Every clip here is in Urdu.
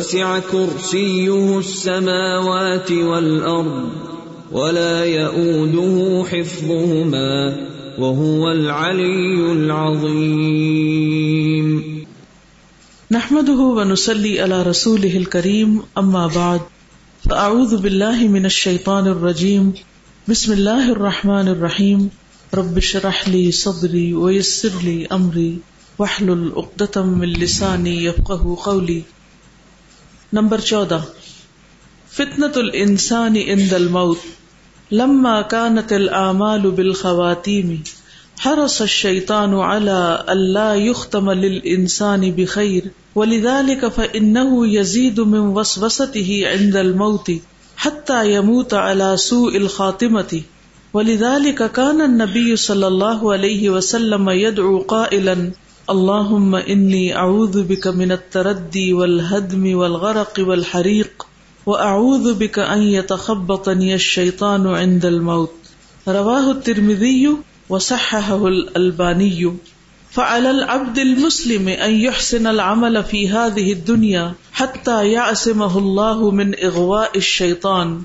وسع كرسيه السماوات والارض ولا يئوده حفظهما وهو العلي العظيم. نحمده ونصلي على رسوله الكريم اما بعد فاعوذ بالله من الشيطان الرجيم. بسم الله الرحمن الرحيم. رب اشرح لي صدري ويسر لي امري واحلل عقدة من لساني يفقهوا قولي. نمبر چودہ۔ فتنة الانسان عند الموت۔ لما كانت الاعمال بالخواتيم۔ حرص الشيطان على الا يختم للانسان بخير۔ ولذلك فانه يزيد من وسوسته عند الموت۔ حتى يموت على سوء الخاتمه ولذلك كان النبي صلى الله عليه وسلم يدعو قائلا اللهم انی اعوذ بک من التردی والهدم والغرق والحریق واعوذ بک ان يتخبطني الشیطان عند الموت۔ رواه الترمذی وصححه الالبانی۔ فعلى العبد المسلم ان يحسن العمل في هذه الدنيا حتى يعصمه الله من اغواء الشيطان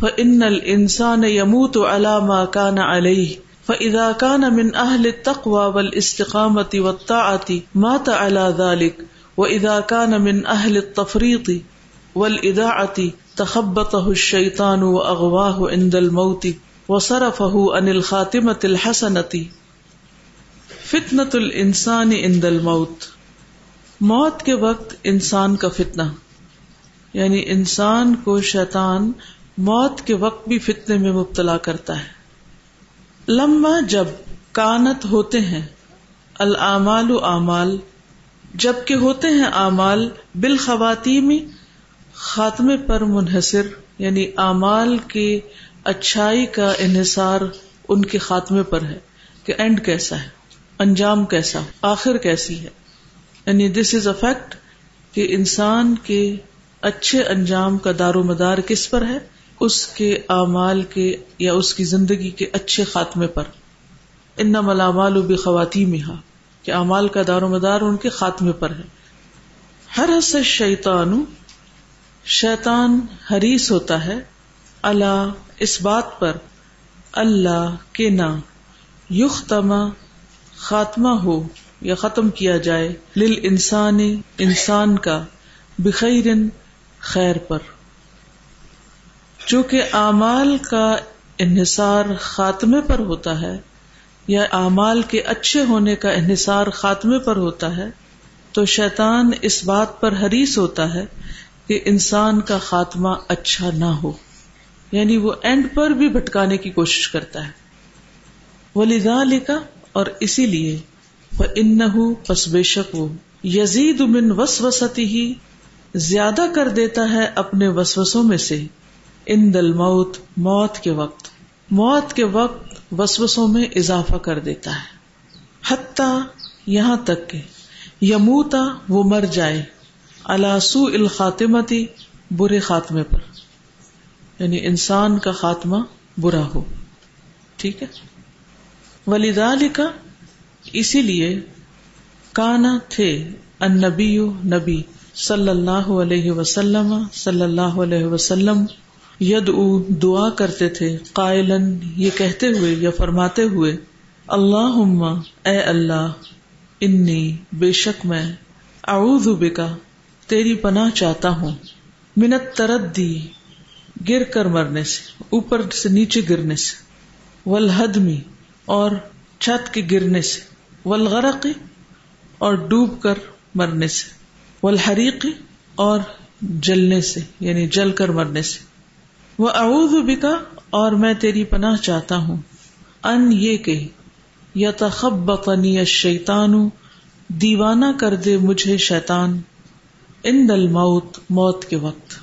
فان الانسان يموت على ما كان عليه فإذا كان من أهل التقوى والاستقامة والطاعة مات على ذلك وإذا كان من أهل التفريط والإداعة تخبطه الشيطان وأغواه عند الموت وصرفه عن الخاتمة الحسنة فتنة الإنسان عند الموت موت کے وقت انسان کا فتنہ یعنی انسان کو شیطان موت کے وقت بھی فتنے میں مبتلا کرتا ہے لمبا جب کانت ہوتے ہیں العمال اعمال جبکہ ہوتے ہیں اعمال بالخواتین خاتمے پر منحصر یعنی اعمال کی اچھائی کا انحصار ان کے خاتمے پر ہے کہ اینڈ کیسا ہے، انجام کیسا آخر کیسی ہے۔ یعنی دس از افیکٹ کہ انسان کے اچھے انجام کا دار و مدار کس پر ہے؟ اس کے اعمال کے یا اس کی زندگی کے اچھے خاتمے پر۔ ان ملامال و خواتین میں کہ اعمال کا دار و مدار ان کے خاتمے پر ہے۔ ہر حس شیطان شیطان حریص ہوتا ہے۔ اللہ اس بات پر۔ اللہ کے نہ یختما خاتمہ ہو یا ختم کیا جائے۔ لل انسان انسان کا بخیر خیر پر۔ چونکہ اعمال کا انحصار خاتمے پر ہوتا ہے یا اعمال کے اچھے ہونے کا انحصار خاتمے پر ہوتا ہے، تو شیطان اس بات پر حریص ہوتا ہے کہ انسان کا خاتمہ اچھا نہ ہو۔ یعنی وہ اینڈ پر بھی بھٹکانے کی کوشش کرتا ہے۔ ولیدا لکھا اور اسی لیے وہ ان پس بے شک وہ یزید من وس ہی زیادہ کر دیتا ہے اپنے وسوسوں میں سے۔ ان دل موت موت کے وقت۔ موت کے وقت وسوسوں میں اضافہ کر دیتا ہے۔ حتیٰ یہاں تک کہ یموتا وہ مر جائے۔ الاسو الخاتمتی، برے خاتمے پر۔ یعنی انسان کا خاتمہ برا ہو۔ ٹھیک ہے؟ ولیدال کا اسی لیے کانا تھے ان نبی صلی اللہ علیہ وسلم، صلی اللہ علیہ وسلم ید او دعا کرتے تھے قائلن یہ کہتے ہوئے یا فرماتے ہوئے اللہ اے اللہ، انی بے شک میں اعوذ بکا، تیری پناہ چاہتا ہوں۔ منت تردی گر کر مرنے سے، اوپر سے نیچے گرنے سے۔ ولحدمی اور چھت کے گرنے سے۔ ولغرقی اور ڈوب کر مرنے سے۔ ولحریقی اور جلنے سے یعنی جل کر مرنے سے۔ وہ اعوذ بکا اور میں تیری پناہ چاہتا ہوں۔ ان یہ کہ یا الشیطان، دیوانہ کر دے مجھے شیطان ان دل موت موت کے وقت۔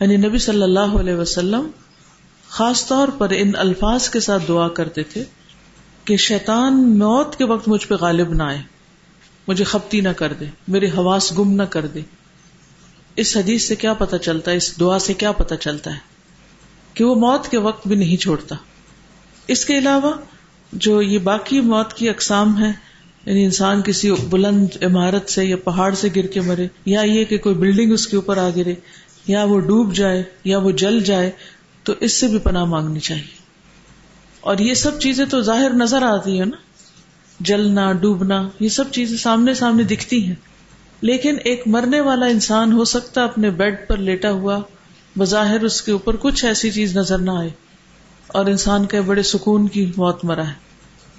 یعنی نبی صلی اللہ علیہ وسلم خاص طور پر ان الفاظ کے ساتھ دعا کرتے تھے کہ شیطان موت کے وقت مجھ پہ غالب نہ آئے، مجھے خپتی نہ کر دے، میرے حواس گم نہ کر دے۔ اس حدیث سے کیا پتا چلتا ہے؟ اس دعا سے کیا پتا چلتا ہے؟ کہ وہ موت کے وقت بھی نہیں چھوڑتا۔ اس کے علاوہ جو یہ باقی موت کی اقسام ہے یعنی انسان کسی بلند عمارت سے یا پہاڑ سے گر کے مرے، یا یہ کہ کوئی بلڈنگ اس کے اوپر آ گرے، یا وہ ڈوب جائے، یا وہ جل جائے، تو اس سے بھی پناہ مانگنی چاہیے۔ اور یہ سب چیزیں تو ظاہر نظر آتی ہے نا؟ جلنا، ڈوبنا، یہ سب چیزیں سامنے سامنے دکھتی ہیں۔ لیکن ایک مرنے والا انسان ہو سکتا اپنے بیڈ پر لیٹا ہوا، بظاہر اس کے اوپر کچھ ایسی چیز نظر نہ آئے اور انسان کے بڑے سکون کی موت مرا ہے۔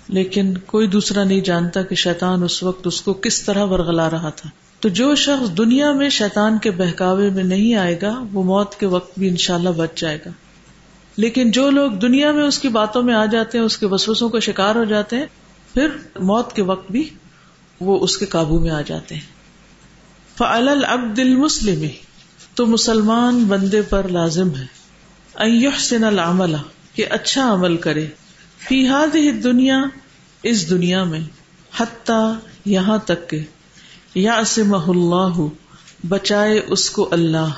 لیکن کوئی دوسرا نہیں جانتا کہ شیطان اس وقت اس کو کس طرح ورگلا رہا تھا۔ تو جو شخص دنیا میں شیطان کے بہکاوے میں نہیں آئے گا، وہ موت کے وقت بھی انشاءاللہ بچ جائے گا۔ لیکن جو لوگ دنیا میں اس کی باتوں میں آ جاتے ہیں، اس کے وسوسوں کا شکار ہو جاتے ہیں، پھر موت کے وقت بھی وہ اس کے قابو میں آ جاتے ہیں۔ فعل العبد المسلم، تو مسلمان بندے پر لازم ہے۔ يحسن العمل، کہ اچھا عمل کرے۔ فی هذه دنیا اس دنیا میں، حتی یہاں تک کہ یعصمہ اللہ، بچائے اس کو اللہ۔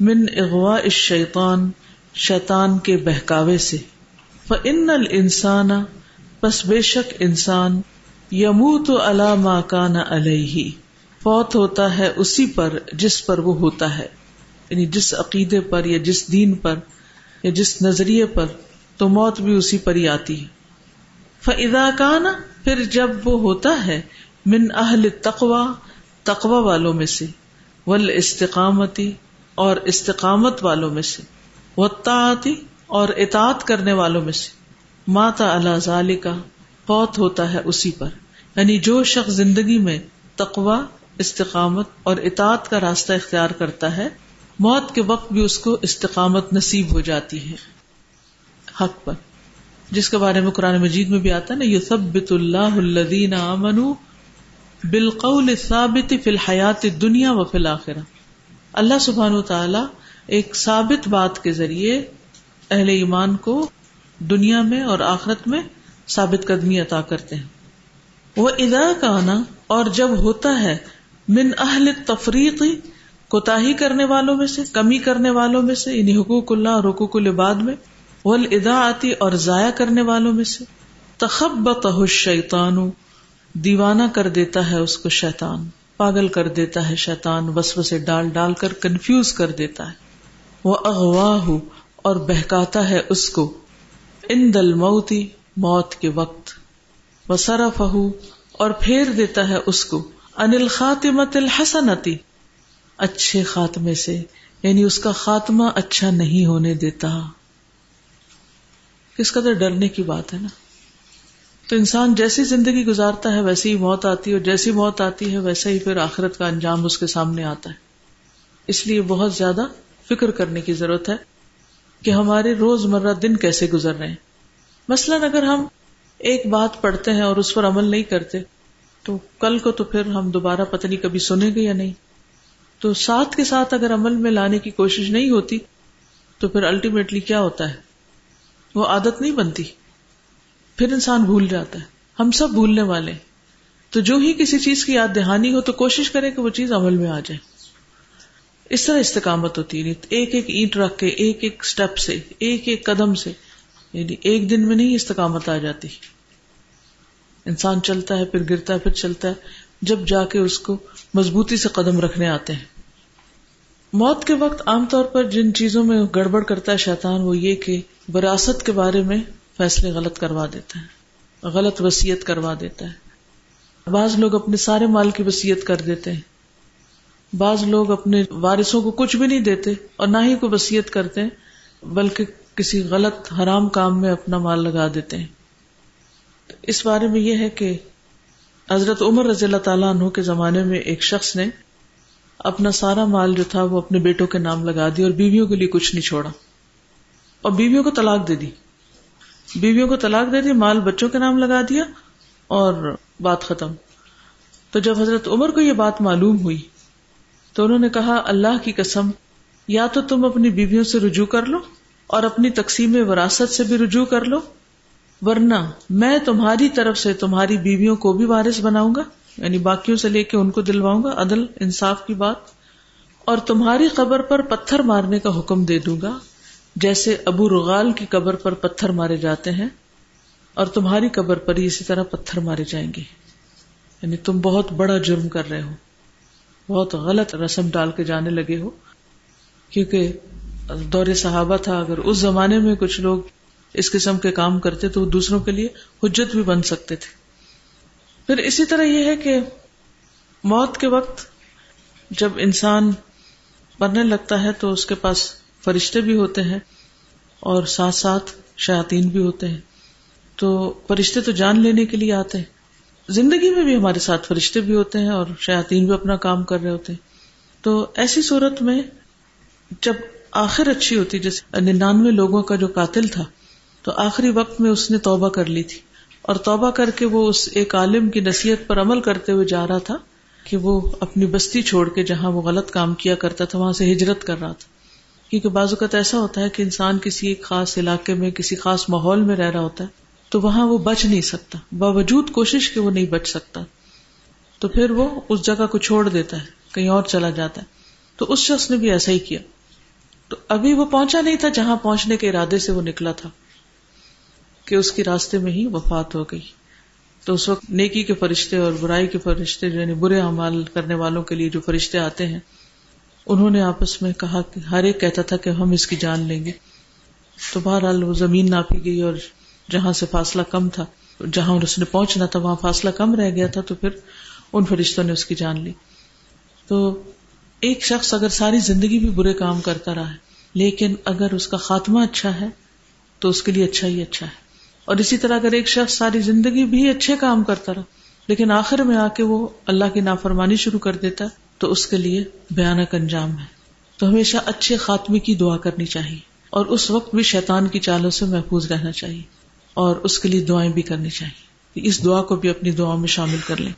من اغواء الشیطان، شیطان کے بہکاوے سے۔ فان الانسان، پس بے شک انسان، یموت علی ما کان علیہ۔ فوت ہوتا ہے اسی پر جس پر وہ ہوتا ہے یعنی جس عقیدے پر یا جس دین پر یا جس نظریے پر، تو موت بھی اسی پر ہی آتی ہے۔ فضا کانا پھر جب وہ ہوتا ہے، من اہل تقوا تقوا والوں میں سے ول استقامتی اور استقامت والوں میں سے وطاعتی اور اطاعت کرنے والوں میں سے، ماتا اللہ ظال کا فوت ہوتا ہے اسی پر۔ یعنی جو شخص زندگی میں تقوا استقامت اور اطاعت کا راستہ اختیار کرتا ہے، موت کے وقت بھی اس کو استقامت نصیب ہو جاتی ہے۔ حق پر۔ جس کے بارے میں قرآن مجید میں بھی آتا ہے نا یو سب بت اللہ الدین امن بالقول ثابت فی الحیات دنیا و فی الآخرہ اللہ سبحان و تعالی ایک ثابت بات کے ذریعے اہل ایمان کو دنیا میں اور آخرت میں ثابت قدمی عطا کرتے ہیں۔ وہ ادا کا آنا اور جب ہوتا ہے من اہل تفریق کوتا کرنے والوں میں سے، کمی کرنے والوں میں سے یعنی حقوق اللہ اور حقوق العباد میں ول آتی اور ضائع کرنے والوں میں سے تخبت شیتان دیوانہ کر دیتا ہے اس کو شیتان پاگل کر دیتا ہے شیتان وسو سے ڈال ڈال کر، کنفیوز کر دیتا ہے۔ وہ اغواہ اور بہکاتا ہے اس کو۔ ان دل موتی موت کے وقت۔ وہ سرف اور پھیر دیتا ہے اس کو۔ انل خاتمت الحسنتی اچھے خاتمے سے یعنی اس کا خاتمہ اچھا نہیں ہونے دیتا۔ کس قدر ڈرنے کی بات ہے نا۔ تو انسان جیسی زندگی گزارتا ہے، ویسی ہی موت آتی ہے، اور جیسی موت آتی ہے، ویسا ہی پھر آخرت کا انجام اس کے سامنے آتا ہے۔ اس لیے بہت زیادہ فکر کرنے کی ضرورت ہے کہ ہمارے روز مرہ دن کیسے گزر رہے ہیں۔ مثلاً اگر ہم ایک بات پڑھتے ہیں اور اس پر عمل نہیں کرتے تو کل کو تو پھر ہم دوبارہ پتہ نہیں کبھی سنیں گے یا نہیں۔ تو ساتھ کے ساتھ اگر عمل میں لانے کی کوشش نہیں ہوتی، تو پھر الٹیمیٹلی کیا ہوتا ہے؟ وہ عادت نہیں بنتی۔ پھر انسان بھول جاتا ہے۔ ہم سب بھولنے والے تو جو ہی کسی چیز کی یاد دہانی ہو تو کوشش کرے کہ وہ چیز عمل میں آ جائے۔ اس طرح استقامت ہوتی ہے۔ یعنی ایک ایک اینٹ رکھ کے، ایک ایک اسٹیپ سے، ایک ایک قدم سے یعنی ایک دن میں نہیں استقامت آ جاتی۔ انسان چلتا ہے، پھر گرتا ہے، پھر چلتا ہے، جب جا کے اس کو مضبوطی سے قدم رکھنے آتے ہیں۔ موت کے وقت عام طور پر جن چیزوں میں گڑبڑ کرتا ہے شیطان، وہ یہ کہ وراثت کے بارے میں فیصلے غلط کروا دیتا ہے، غلط وسیعت کروا دیتا ہے۔ بعض لوگ اپنے سارے مال کی وسیعت کر دیتے ہیں۔ بعض لوگ اپنے وارثوں کو کچھ بھی نہیں دیتے اور نہ ہی کوئی وسیعت کرتے ہیں، بلکہ کسی غلط حرام کام میں اپنا مال لگا دیتے ہیں۔ اس بارے میں یہ ہے کہ حضرت عمر رضی اللہ تعالیٰ عنہ کے زمانے میں ایک شخص نے اپنا سارا مال جو تھا وہ اپنے بیٹوں کے نام لگا دیا اور بیویوں کے لیے کچھ نہیں چھوڑا اور بیویوں کو طلاق دے دی۔ بیویوں کو طلاق دے دی، مال بچوں کے نام لگا دیا اور بات ختم۔ تو جب حضرت عمر کو یہ بات معلوم ہوئی تو انہوں نے کہا، اللہ کی قسم، یا تو تم اپنی بیویوں سے رجوع کر لو اور اپنی تقسیم وراثت سے بھی رجوع کر لو ورنہ میں تمہاری طرف سے تمہاری بیویوں کو بھی وارث بناؤں گا یعنی باقیوں سے لے کے ان کو دلواؤں گا، عدل، انصاف کی بات، اور تمہاری قبر پر پتھر مارنے کا حکم دے دوں گا، جیسے ابو رغال کی قبر پر پتھر مارے جاتے ہیں، اور تمہاری قبر پر اسی طرح پتھر مارے جائیں گے۔ یعنی تم بہت بڑا جرم کر رہے ہو، بہت غلط رسم ڈال کے جانے لگے ہو، کیونکہ دور صحابہ تھا، اگر اس زمانے میں کچھ لوگ اس قسم کے کام کرتے تو وہ دوسروں کے لیے حجت بھی بن سکتے تھے۔ پھر اسی طرح یہ ہے کہ موت کے وقت جب انسان مرنے لگتا ہے تو اس کے پاس فرشتے بھی ہوتے ہیں اور ساتھ ساتھ شاطین بھی ہوتے ہیں۔ تو فرشتے تو جان لینے کے لیے آتے ہیں۔ زندگی میں بھی ہمارے ساتھ فرشتے بھی ہوتے ہیں اور شاطین بھی اپنا کام کر رہے ہوتے ہیں۔ تو ایسی صورت میں جب آخر اچھی ہوتی، جیسے ننانوے لوگوں کا جو قاتل تھا تو آخری وقت میں اس نے توبہ کر لی تھی اور توبہ کر کے وہ اس ایک عالم کی نصیحت پر عمل کرتے ہوئے جا رہا تھا کہ وہ اپنی بستی چھوڑ کے جہاں وہ غلط کام کیا کرتا تھا وہاں سے ہجرت کر رہا تھا۔ کیونکہ بعض اوقات ایسا ہوتا ہے کہ انسان کسی ایک خاص علاقے میں، کسی خاص ماحول میں رہ رہا ہوتا ہے تو وہاں وہ بچ نہیں سکتا۔ باوجود کوشش کہ وہ نہیں بچ سکتا۔ تو پھر وہ اس جگہ کو چھوڑ دیتا ہے، کہیں اور چلا جاتا ہے۔ تو اس شخص نے بھی ایسا ہی کیا۔ تو ابھی وہ پہنچا نہیں تھا، جہاں پہنچنے کے ارادے سے وہ نکلا تھا۔ کہ اس کے راستے میں ہی وفات ہو گئی۔ تو اس وقت نیکی کے فرشتے اور برائی کے فرشتے یعنی برے اعمال کرنے والوں کے لیے جو فرشتے آتے ہیں، انہوں نے آپس میں کہا کہ ہر ایک کہتا تھا کہ ہم اس کی جان لیں گے۔ تو بہرحال وہ زمین ناپی گئی اور جہاں سے فاصلہ کم تھا، جہاں اس نے پہنچنا تھا، وہاں فاصلہ کم رہ گیا تھا، تو پھر ان فرشتوں نے اس کی جان لی۔ تو ایک شخص اگر ساری زندگی بھی برے کام کرتا رہا ہے، لیکن اگر اس کا خاتمہ اچھا ہے، تو اس کے لیے اچھا ہی اچھا ہے۔ اور اسی طرح اگر ایک شخص ساری زندگی بھی اچھے کام کرتا رہا لیکن آخر میں آ کے وہ اللہ کی نافرمانی شروع کر دیتا تو اس کے لیے بھیانک انجام ہے۔ تو ہمیشہ اچھے خاتمے کی دعا کرنی چاہیے اور اس وقت بھی شیطان کی چالوں سے محفوظ رہنا چاہیے اور اس کے لیے دعائیں بھی کرنی چاہیے۔ اس دعا کو بھی اپنی دعا میں شامل کر لیں۔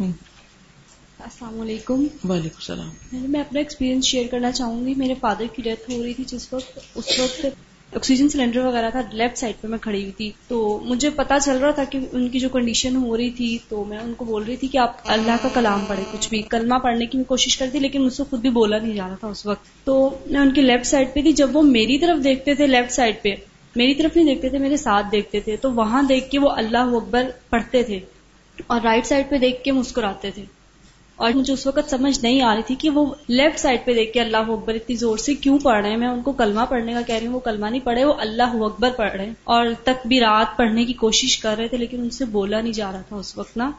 السلام علیکم۔ وعلیکم السلام۔ میں اپنا ایکسپیرینس شیئر کرنا چاہوں گی۔ میرے فادر کی ڈیتھ ہو رہی تھی جس وقت اس وقت آکسیجن سلینڈر وغیرہ تھا لیفٹ سائڈ پہ میں کھڑی ہوئی تھی۔ تو مجھے پتا چل رہا تھا کہ ان کی جو کنڈیشن ہو رہی تھی، تو میں ان کو بول رہی تھی کہ آپ اللہ کا کلام پڑھے کچھ بھی۔ کلمہ پڑھنے کی کوشش کرتی، لیکن مجھ سے خود بھی بولا نہیں جا رہا تھا اس وقت۔ تو میں ان کی لیفٹ سائڈ پہ تھی۔ جب وہ میری طرف دیکھتے تھے لیفٹ سائڈ پہ، میری طرف نہیں دیکھتے تھے، میرے ساتھ دیکھتے تھے۔ تو وہاں دیکھ کے وہ اللہ اکبر پڑھتے تھے اور رائٹ سائڈ پہ دیکھ کے مسکراتے تھے۔ اور مجھے اس وقت سمجھ نہیں آ رہی تھی کہ وہ لیفٹ سائڈ پہ دیکھ کے اللہ اکبر اتنی زور سے کیوں پڑھ رہے ہیں؟ میں ان کو کلمہ پڑھنے کا کہہ رہی ہوں، وہ کلمہ نہیں پڑھے، وہ اللہ اکبر پڑھ رہے ہیں۔ اور تک بھی رات پڑھنے کی کوشش کر رہے تھے، لیکن ان سے بولا نہیں جا رہا تھا اس وقت نا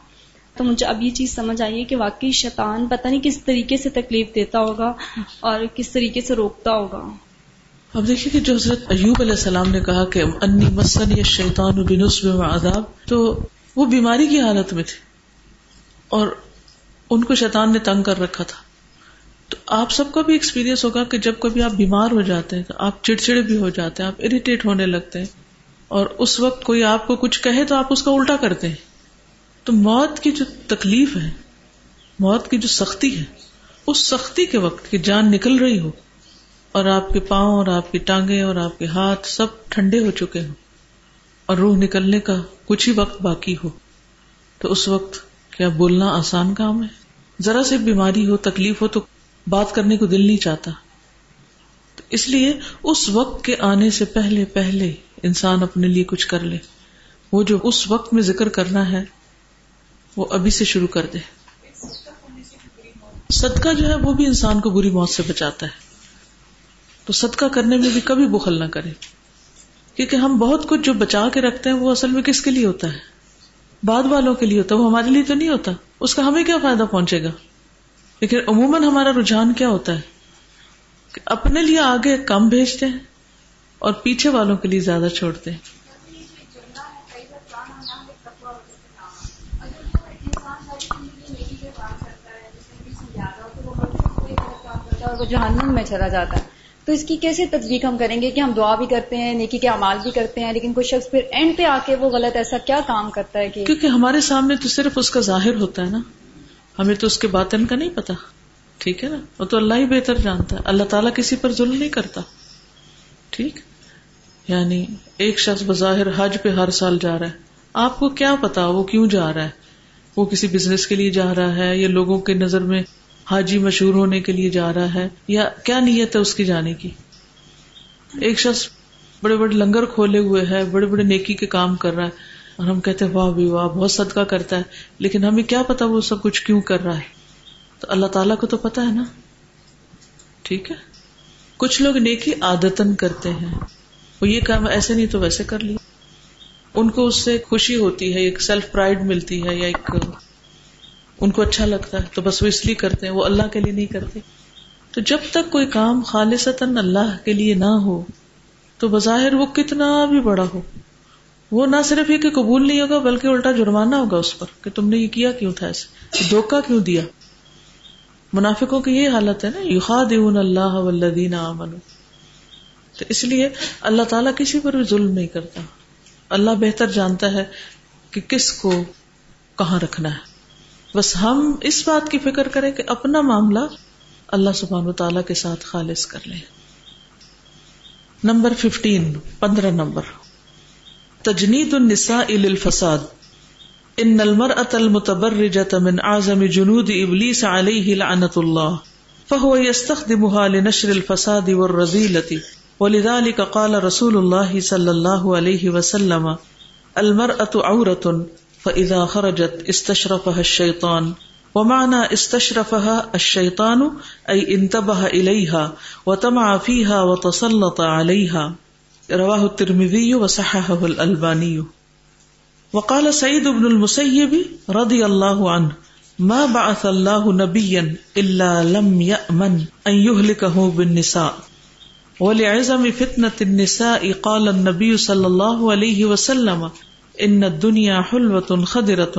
تو مجھے اب یہ چیز سمجھ آئی ہے کہ واقعی شیطان پتہ نہیں کس طریقے سے تکلیف دیتا ہوگا اور کس طریقے سے روکتا ہوگا۔ اب دیکھیے کہ جو حضرت ایوب علیہ السلام نے کہا کہ انی مسن یا شیطان عذاب، تو وہ بیماری کی حالت میں تھے۔ اور ان کو شیطان نے تنگ کر رکھا تھا۔ تو آپ سب کا بھی ایکسپیرینس ہوگا کہ جب کبھی آپ بیمار ہو جاتے ہیں تو آپ چڑچڑے بھی ہو جاتے ہیں، آپ اریٹیٹ ہونے لگتے ہیں۔ اور اس وقت کوئی آپ کو کچھ کہے تو آپ اس کا الٹا کرتے ہیں۔ تو موت کی جو تکلیف ہے، موت کی جو سختی ہے، اس سختی کے وقت کی جان نکل رہی ہو۔ اور آپ کے پاؤں اور آپ کی ٹانگیں اور آپ کے ہاتھ سب ٹھنڈے ہو چکے ہوں۔ اور روح نکلنے کا کچھ ہی وقت باقی ہو۔ تو اس وقت کیا بولنا آسان کام ہے؟ ذرا سی بیماری ہو، تکلیف ہو تو بات کرنے کو دل نہیں چاہتا۔ تو اس لیے اس وقت کے آنے سے پہلے پہلے انسان اپنے لیے کچھ کر لے۔ وہ جو اس وقت میں ذکر کرنا ہے، وہ ابھی سے شروع کر دے۔ صدقہ جو ہے، وہ بھی انسان کو بری موت سے بچاتا ہے۔ تو صدقہ کرنے میں بھی کبھی بخل نہ کرے۔ کیونکہ ہم بہت کچھ جو بچا کے رکھتے ہیں، وہ اصل میں کس کے لیے ہوتا ہے؟ بعد والوں کے لیے ہوتا وہ ہمارے لیے تو نہیں ہوتا۔ اس کا ہمیں کیا فائدہ پہنچے گا؟ لیکن عموماً ہمارا رجحان کیا ہوتا ہے؟ کہ اپنے لیے آگے کم بھیجتے ہیں اور پیچھے والوں کے لیے زیادہ چھوڑتے ہیں۔ اور وہ جہنم میں چلا جاتا ہے۔ تو اس کی کیسے تصدیق ہم کریں گے کہ ہم دعا بھی کرتے ہیں، نیکی کے اعمال بھی کرتے ہیں، لیکن کوئی شخص پھر اینڈ پہ آ کے وہ غلط ایسا کیا کام کرتا ہے کہ کیونکہ ہمارے سامنے تو صرف اس کا ظاہر ہوتا ہے نا۔ ہمیں تو اس کے باطن کا نہیں پتا۔ ٹھیک ہے نا؟ وہ تو اللہ ہی بہتر جانتا ہے۔ اللہ تعالیٰ کسی پر ظلم نہیں کرتا۔ ٹھیک؟ یعنی ایک شخص بظاہر حج پہ ہر سال جا رہا ہے۔ آپ کو کیا پتا وہ کیوں جا رہا ہے؟ وہ کسی بزنس کے لیے جا رہا ہے یا لوگوں کے نظر میں حاجی مشہور ہونے کے لیے جا رہا ہے یا کیا نیت ہے اس کی جانے کی؟ ایک شخص بڑے بڑے لنگر کھولے ہوئے ہے بڑے بڑے نیکی کے کام کر رہا ہے اور ہم کہتے ہیں، واہ بھی واہ، بہت صدقہ کرتا ہے، لیکن ہمیں کیا پتا وہ سب کچھ کیوں کر رہا ہے؟ تو اللہ تعالیٰ کو تو پتا ہے نا؟ ٹھیک ہے؟ کچھ لوگ نیکی آدتن کرتے ہیں۔ وہ یہ کام ایسے نہیں تو ویسے کر لیا ان کو اس سے خوشی ہوتی ہے، ایک سیلف پرائڈ ملتی ہے یا ایک ان کو اچھا لگتا ہے تو بس وہ اس لیے کرتے ہیں، وہ اللہ کے لیے نہیں کرتے۔ تو جب تک کوئی کام خالصتاً اللہ کے لیے نہ ہو، تو بظاہر وہ کتنا بھی بڑا ہو۔ وہ نہ صرف یہ کہ قبول نہیں ہوگا، بلکہ الٹا جرمانہ ہوگا اس پر کہ تم نے یہ کیا، کیوں تھا ایسے؟ دھوکا کیوں دیا؟ منافقوں کی یہ حالت ہے نا یوہاد اللہ ولدین تو اس لیے اللہ تعالیٰ کسی پر بھی ظلم نہیں کرتا۔ اللہ بہتر جانتا ہے کہ کس کو کہاں رکھنا ہے۔ بس ہم اس بات کی فکر کریں کہ اپنا معاملہ اللہ سبحان و تعالی کے ساتھ خالص کر لیں۔ نمبر ففٹین پندرہ نمبر۔ تجنید النساء للفساد۔ ان المرأة المتبرجة من اعظم جنود ابلیس علیہ لعنت اللہ۔ فهو يستخدمها لنشر الفساد والرذیلة۔ ولذلك قال رسول الله صلی اللہ علیہ وسلم، المرأة عورة فإذا خرجت استشرفها الشيطان ومعنى استشرفها الشيطان أي انتبه إليها وتمع فيها وتسلط عليها رواه الترمذي وصححه الألباني وقال سيد بن المسيب رضي الله عنه ما بعث الله نبيا إلا لم يأمن أن يهلكه بالنساء ولعزم فتنة النساء قال النبي صلى الله عليه وسلم ان دنیا حلوت خدرت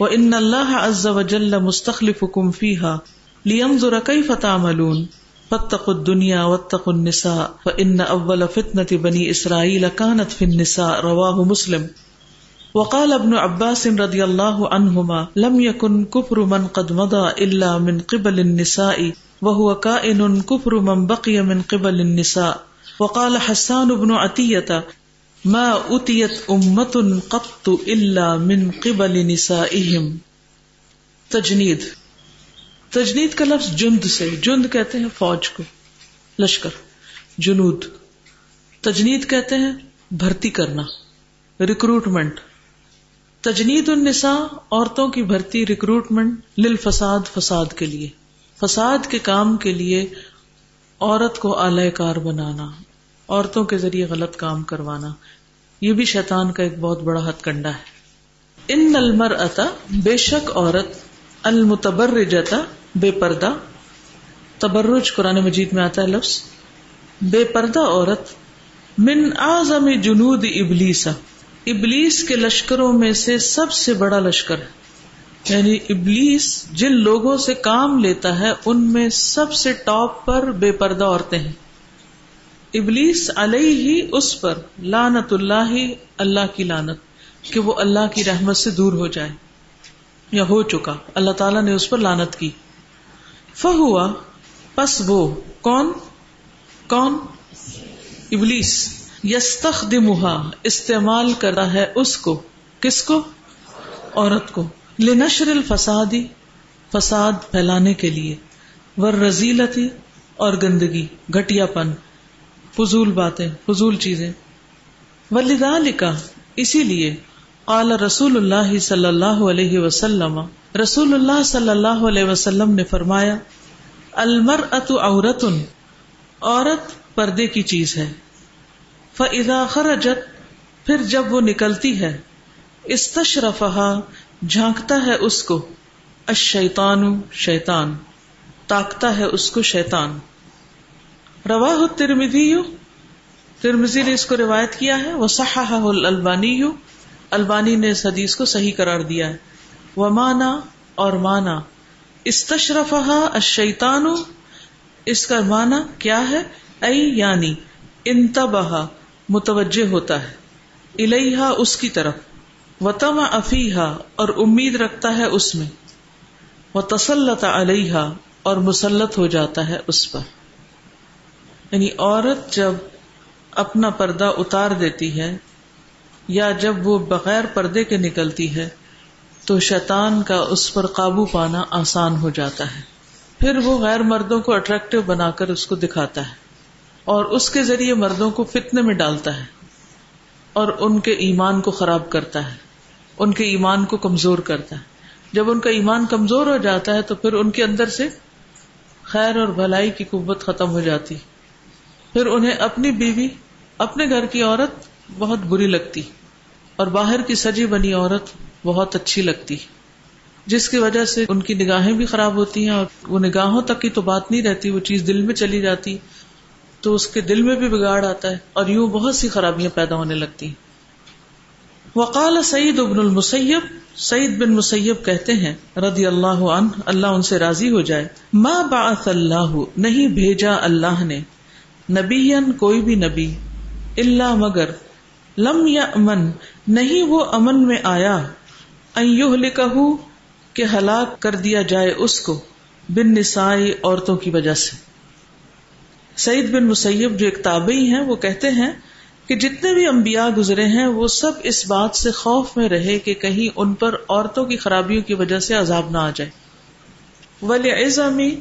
و ان اللہ عز و وجل مستخلفکم فیہا لینظر کیف تعملون. فاتقوا الدنیا واتقوا النساء فان اول فتنة بنی اسرائیل كانت في النساء، رواه مسلم. وقال ابن عباس رضی اللہ عنہما لم يكن كفر من قد مضى الا من قبل النساء، وهو كائن كفر من بقي من قبل النساء. وقال حسان بن عطیہ ما اتیت امت قط الا من قبل نسائهم۔ تجنید۔ تجنید کا لفظ جند سے، جند کہتے ہیں فوج کو، لشکر، جنود۔ تجنید کہتے ہیں بھرتی کرنا ریکروٹمنٹ تجنید النساء عورتوں کی بھرتی ریکروٹمنٹ للفساد، فساد کے لیے۔ فساد کے کام کے لیے عورت کو اعلی کار بنانا۔ عورتوں کے ذریعے غلط کام کروانا، یہ بھی شیطان کا ایک بہت بڑا ہتھ کنڈا ہے۔ ان المر اتا بے شک عورت المتبر جتا بے پردہ۔ تبرج قرآن مجید میں آتا ہے لفظ۔ بے پردہ عورت، من آزم جنود ابلیسا ابلیس کے لشکروں میں سے سب سے بڑا لشکر ہے۔ یعنی ابلیس جن لوگوں سے کام لیتا ہے، ان میں سب سے ٹاپ پر بے پردہ عورتیں ہیں۔ ابلیس علیہ ہی اس پر لانت اللہ اللہ کی لانت کہ وہ اللہ کی رحمت سے دور ہو جائے یا ہو چکا۔ اللہ تعالیٰ نے اس پر لانت کی۔ فہوا، پس وہ کون؟ کون؟ ابلیس۔ یستخ دمہا استعمال کرا ہے اس کو۔ کس کو؟ عورت کو۔ لنشر الفسادی، فساد پھیلانے کے لیے۔ ور رزیلتی اور گندگی گٹیا پن۔ فضول باتیں، فضول چیزیں۔ ولیدا لکھا اسی لیے قال رسول اللہ صلی اللہ علیہ وسلم، رسول اللہ صلی اللہ علیہ وسلم نے فرمایا المر ات عورت عورت پردے کی چیز ہے۔ فضا خرجت، پھر جب وہ نکلتی ہے استشرفہ جھانکتا ہے اس کو اشیتان شیتان تاکتا ہے اس کو شیطان۔ روا ترمدی ترمزی نے اس کو روایت کیا ہے. وہ صحح البانی البانی نے اس حدیث کو صحیح قرار دیا ہے. وہ مانا اور مانا. استشرف الشیطان. اس کا مانا کیا ہے؟ ائی یعنی انتبہ، متوجہ ہوتا ہے. الحا اس کی طرف. و تم افیحا اور امید رکھتا ہے اس میں. وہ تسلط علیہ اور مسلط ہو جاتا ہے اس پر. یعنی عورت جب اپنا پردہ اتار دیتی ہے یا جب وہ بغیر پردے کے نکلتی ہے، تو شیطان کا اس پر قابو پانا آسان ہو جاتا ہے۔ پھر وہ غیر مردوں کو اٹریکٹو بنا کر اس کو دکھاتا ہے اور اس کے ذریعے مردوں کو فتنے میں ڈالتا ہے اور ان کے ایمان کو خراب کرتا ہے، ان کے ایمان کو کمزور کرتا ہے۔ جب ان کا ایمان کمزور ہو جاتا ہے، تو پھر ان کے اندر سے خیر اور بھلائی کی قوت ختم ہو جاتی پھر انہیں اپنی بیوی، اپنے گھر کی عورت بہت بری لگتی اور باہر کی سجی بنی عورت بہت اچھی لگتی، جس کی وجہ سے ان کی نگاہیں بھی خراب ہوتی ہیں اور وہ نگاہوں تک کی تو بات نہیں رہتی، وہ چیز دل میں چلی جاتی، تو اس کے دل میں بھی بگاڑ آتا ہے اور یوں بہت سی خرابیاں پیدا ہونے لگتی وقال سعید ابن المسیب، سعید بن مسیب کہتے ہیں، رضی اللہ عنہ، اللہ ان سے راضی ہو جائے، ما بعث اللہ، نہیں بھیجا اللہ نے۔ نبی کوئی بھی نبی اللہ مگر لم یا امن نہیں وہ امن میں آیا۔ کہ ہلاک کر دیا جائے اس کو بن نسائی عورتوں کی وجہ سے۔ سعید بن مسیب جو ایک تابعی ہیں، وہ کہتے ہیں کہ جتنے بھی انبیاء گزرے ہیں، وہ سب اس بات سے خوف میں رہے کہ کہیں ان پر عورتوں کی خرابیوں کی وجہ سے عذاب نہ آ جائے۔ ولی عزمی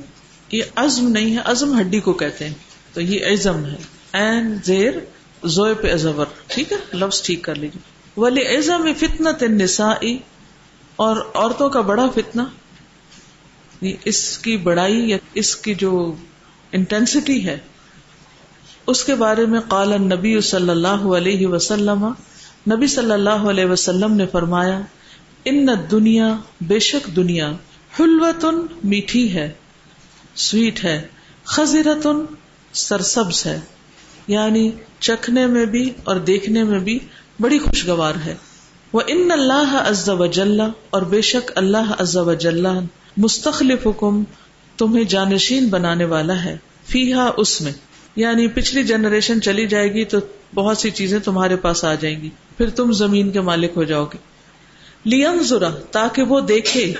یہ عزم نہیں ہے، عزم ہڈی کو کہتے ہیں۔ تو یہ عزم ہے۔ این زیر زوئے پہ ازور۔ ٹھیک ہے؟ لفظ ٹھیک کر لیجیے ولی عزم فتنا تن اور عورتوں کا بڑا فتنا یعنی اس کی بڑائی یا اس کی جو انٹینسٹی ہے، اس کے بارے میں قال نبی صلی اللہ علیہ وسلم، نبی صلی اللہ علیہ وسلم نے فرمایا، ان دنیا بے شک دنیا حلوتن میٹھی ہے، سویٹ ہے خزیرتن سرسبز ہے۔ یعنی چکھنے میں بھی اور دیکھنے میں بھی بڑی خوشگوار ہے۔ وہ ان اللہ عز و جل اور بے شک اللہ عز و جل مستخلف حکم تمہیں جانشین بنانے والا ہے۔ فیحا اس میں یعنی پچھلی جنریشن چلی جائے گی تو بہت سی چیزیں تمہارے پاس آ جائیں گی۔ پھر تم زمین کے مالک ہو جاؤ گے۔ لیم ذرا تاکہ وہ دیکھے۔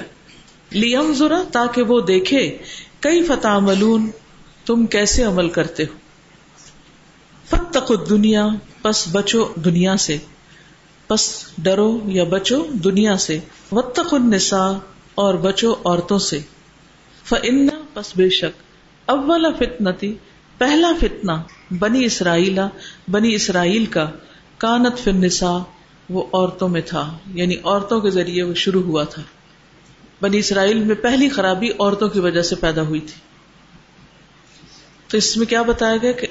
لیم ذرا تاکہ وہ دیکھے۔ کئی فتح ملون تم کیسے عمل کرتے ہو؟ فتق دنیا پس بچو دنیا سے۔ پس ڈرو یا بچو دنیا سے۔ وتق النساء، اور بچو عورتوں سے۔ فن پس بے شک، اول فتنتی، پہلا فتنا بنی اسرائیل بنی اسرائیل کا کانت فن نسا وہ عورتوں میں تھا۔ یعنی عورتوں کے ذریعے وہ شروع ہوا تھا۔ بنی اسرائیل میں پہلی خرابی عورتوں کی وجہ سے پیدا ہوئی تھی۔ تو اس میں کیا بتایا گیا کہ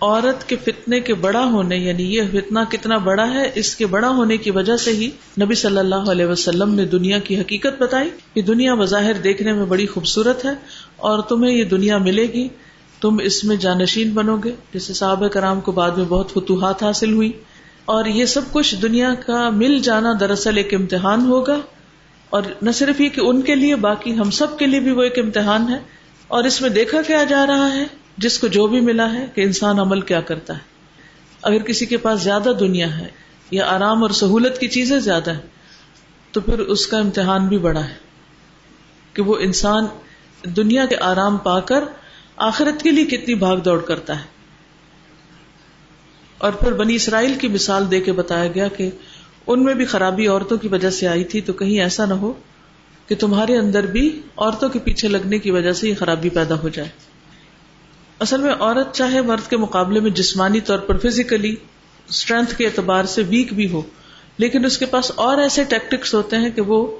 عورت کے فتنے کے بڑا ہونے یعنی یہ فتنا کتنا بڑا ہے، اس کے بڑا ہونے کی وجہ سے ہی نبی صلی اللہ علیہ وسلم نے دنیا کی حقیقت بتائی کہ دنیا بظاہر دیکھنے میں بڑی خوبصورت ہے اور تمہیں یہ دنیا ملے گی، تم اس میں جانشین بنو گے۔ جیسے صحابہ کرام کو بعد میں بہت فتوحات حاصل ہوئی۔ اور یہ سب کچھ دنیا کا مل جانا دراصل ایک امتحان ہوگا۔ اور نہ صرف یہ کہ ان کے لیے، باقی ہم سب کے لیے بھی وہ ایک امتحان ہے۔ اور اس میں دیکھا کیا جا رہا ہے۔ جس کو جو بھی ملا ہے کہ انسان عمل کیا کرتا ہے۔ اگر کسی کے پاس زیادہ دنیا ہے یا آرام اور سہولت کی چیزیں زیادہ ہے تو پھر اس کا امتحان بھی بڑا ہے۔ کہ وہ انسان دنیا کے آرام پا کر آخرت کے لیے کتنی بھاگ دوڑ کرتا ہے۔ اور پھر بنی اسرائیل کی مثال دے کے بتایا گیا کہ ان میں بھی خرابی عورتوں کی وجہ سے آئی تھی، تو کہیں ایسا نہ ہو کہ تمہارے اندر بھی عورتوں کے پیچھے لگنے کی وجہ سے یہ خرابی پیدا ہو جائے۔ اصل میں عورت چاہے مرد کے مقابلے میں جسمانی طور پر فزیکلی اسٹرینتھ کے اعتبار سے ویک بھی ہو، لیکن اس کے پاس اور ایسے ٹیکٹکس ہوتے ہیں کہ وہ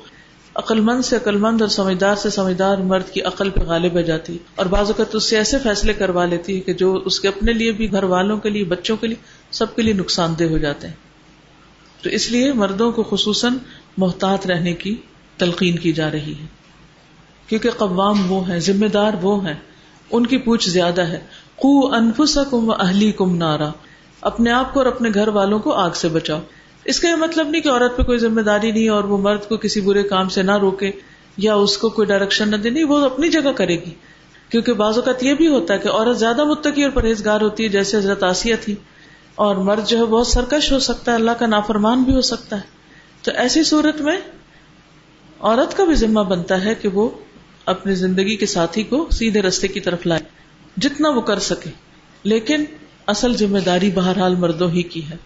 عقل مند سے عقل مند اور سمجھدار سے سمجھدار مرد کی عقل پہ غالب ہو جاتی۔ اور بعض اوقات اس سے ایسے فیصلے کروا لیتی ہے کہ جو اس کے اپنے لیے بھی، گھر والوں کے لیے، بچوں کے لیے، سب کے لیے نقصان دہ ہو جاتے ہیں۔ تو اس لیے مردوں کو خصوصاً محتاط رہنے کی تلقین کی جا رہی ہے۔ کیونکہ قوام وہ ہیں، ذمہ دار وہ ہیں۔ ان کی پوچھ زیادہ ہے۔ قو انفسکم و اہلی کم نارا۔ اپنے آپ کو اور اپنے گھر والوں کو آگ سے بچاؤ۔ اس کا یہ مطلب نہیں کہ عورت پہ کوئی ذمہ داری نہیں اور وہ مرد کو کسی برے کام سے نہ روکے یا اس کو کوئی ڈائریکشن نہ دے۔ نہیں، وہ اپنی جگہ کرے گی۔ کیونکہ بعض اوقات یہ بھی ہوتا ہے کہ عورت زیادہ متقی اور پرہیزگار ہوتی ہے، جیسے حضرت آسیہ تھی۔ اور مرد جو ہے بہت سرکش ہو سکتا ہے، اللہ کا نافرمان بھی ہو سکتا ہے۔ تو ایسی صورت میں عورت کا بھی ذمہ بنتا ہے کہ وہ اپنی زندگی کے ساتھی کو سیدھے رستے کی طرف لائے، جتنا وہ کر سکے۔ لیکن اصل ذمہ داری بہرحال مردوں ہی کی ہے۔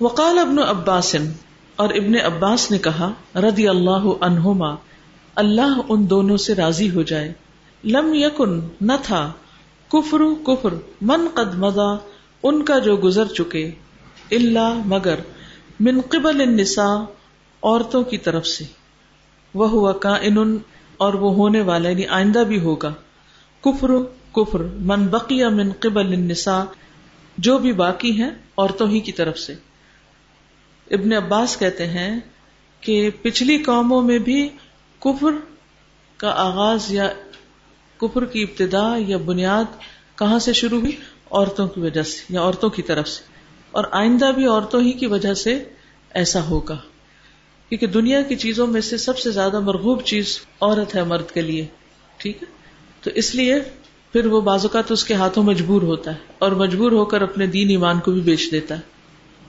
وقال ابن عباس اور ابن عباس نے کہا، رضی اللہ عنہما، اللہ ان دونوں سے راضی ہو جائے۔ لم یکن، نہ تھا۔ کفر کفر۔ من قد مدا ان کا جو گزر چکے۔ اللہ مگر، من قبل النساء، عورتوں کی طرف سے۔ وہ ہوا کا ان اور وہ ہونے والا یعنی آئندہ بھی ہوگا۔ کفر کفر، من بقیہ من قبل النساء، جو بھی باقی ہیں عورتوں ہی کی طرف سے۔ ابن عباس کہتے ہیں کہ پچھلی قوموں میں بھی کفر کا آغاز یا کفر کی ابتدا یا بنیاد کہاں سے شروع ہوئی؟ عورتوں کی وجہ سے یا عورتوں کی طرف سے۔ اور آئندہ بھی عورتوں ہی کی وجہ سے ایسا ہوگا۔ کیونکہ دنیا کی چیزوں میں سے سب سے زیادہ مرغوب چیز عورت ہے مرد کے لیے، ٹھیک ہے؟ تو اس لیے پھر وہ بازو کا تو اس کے ہاتھوں مجبور ہوتا ہے اور مجبور ہو کر اپنے دین ایمان کو بھی بیچ دیتا ہے۔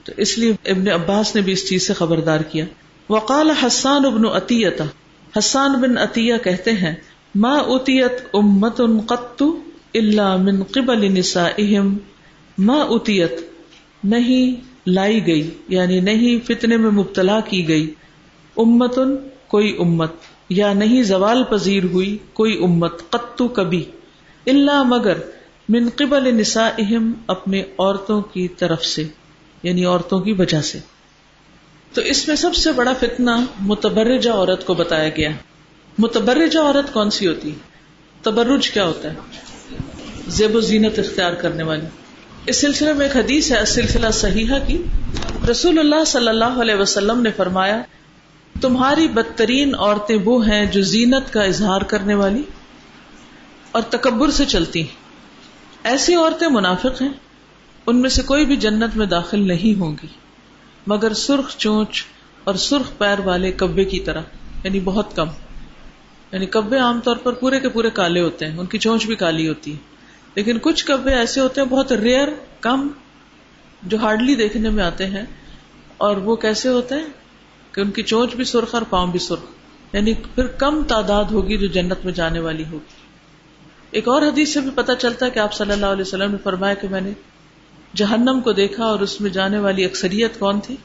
تو اس لیے ابن عباس نے بھی اس چیز سے خبردار کیا۔ وقال حسان ابن عطیتا حسان بن عطیہ کہتے ہیں، ما اتیت امت قط اللہ من قبل نسائہم، ما اتیت نہیں لائی گئی یعنی نہیں فتنے میں مبتلا کی گئی۔ امتن، کوئی امت۔ یا نہیں زوال پذیر ہوئی، کوئی امت، قطو کبھی۔ اللہ مگر من قبل نسائہم اپنے عورتوں کی طرف سے یعنی عورتوں کی وجہ سے۔ تو اس میں سب سے بڑا فتنہ متبرجہ عورت کو بتایا گیا۔ متبرجہ عورت کون سی ہوتی؟ تبرج کیا ہوتا ہے؟ زیب و زینت اختیار کرنے والی۔ اس سلسلے میں ایک حدیث ہے سلسلہ صحیحہ کی۔ رسول اللہ صلی اللہ علیہ وسلم نے فرمایا تمہاری بدترین عورتیں وہ ہیں جو زینت کا اظہار کرنے والی اور تکبر سے چلتی ایسی عورتیں منافق ہیں، ان میں سے کوئی بھی جنت میں داخل نہیں ہوں گی مگر سرخ چونچ اور سرخ پیر والے کبے کی طرح یعنی بہت کم۔ یعنی کبے عام طور پر پورے کے پورے کالے ہوتے ہیں، ان کی چونچ بھی کالی ہوتی ہے۔ لیکن کچھ کبے ایسے ہوتے ہیں، بہت ریئر، کم، جو ہارڈلی دیکھنے میں آتے ہیں اور وہ کیسے ہوتے ہیں؟ کہ ان کی چونچ بھی سرخ اور پاؤں بھی سرخ۔ یعنی پھر کم تعداد ہوگی جو جنت میں جانے والی ہوگی۔ ایک اور حدیث سے بھی پتہ چلتا ہے کہ آپ صلی اللہ علیہ وسلم نے فرمایا کہ میں نے جہنم کو دیکھا اور اس میں جانے والی اکثریت کون تھی؟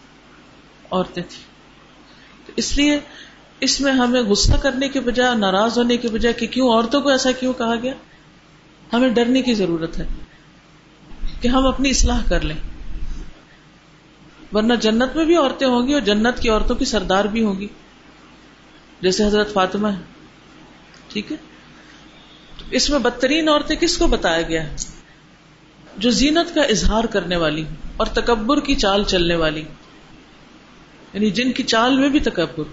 عورتیں تھی تو اس لیے اس میں ہمیں غصہ کرنے کے بجائے ناراض ہونے کے بجائے کہ کیوں عورتوں کو ایسا کیوں کہا گیا؟ ہمیں ڈرنے کی ضرورت ہے کہ ہم اپنی اصلاح کر لیں۔ ورنہ جنت میں بھی عورتیں ہوں گی اور جنت کی عورتوں کی سردار بھی ہوں گی۔ جیسے حضرت فاطمہ ہے ٹھیک ہے؟ اس میں بدترین عورتیں کس کو بتایا گیا ہے؟ جو زینت کا اظہار کرنے والی اور تکبر کی چال چلنے والی۔ یعنی جن کی چال میں بھی تکبر،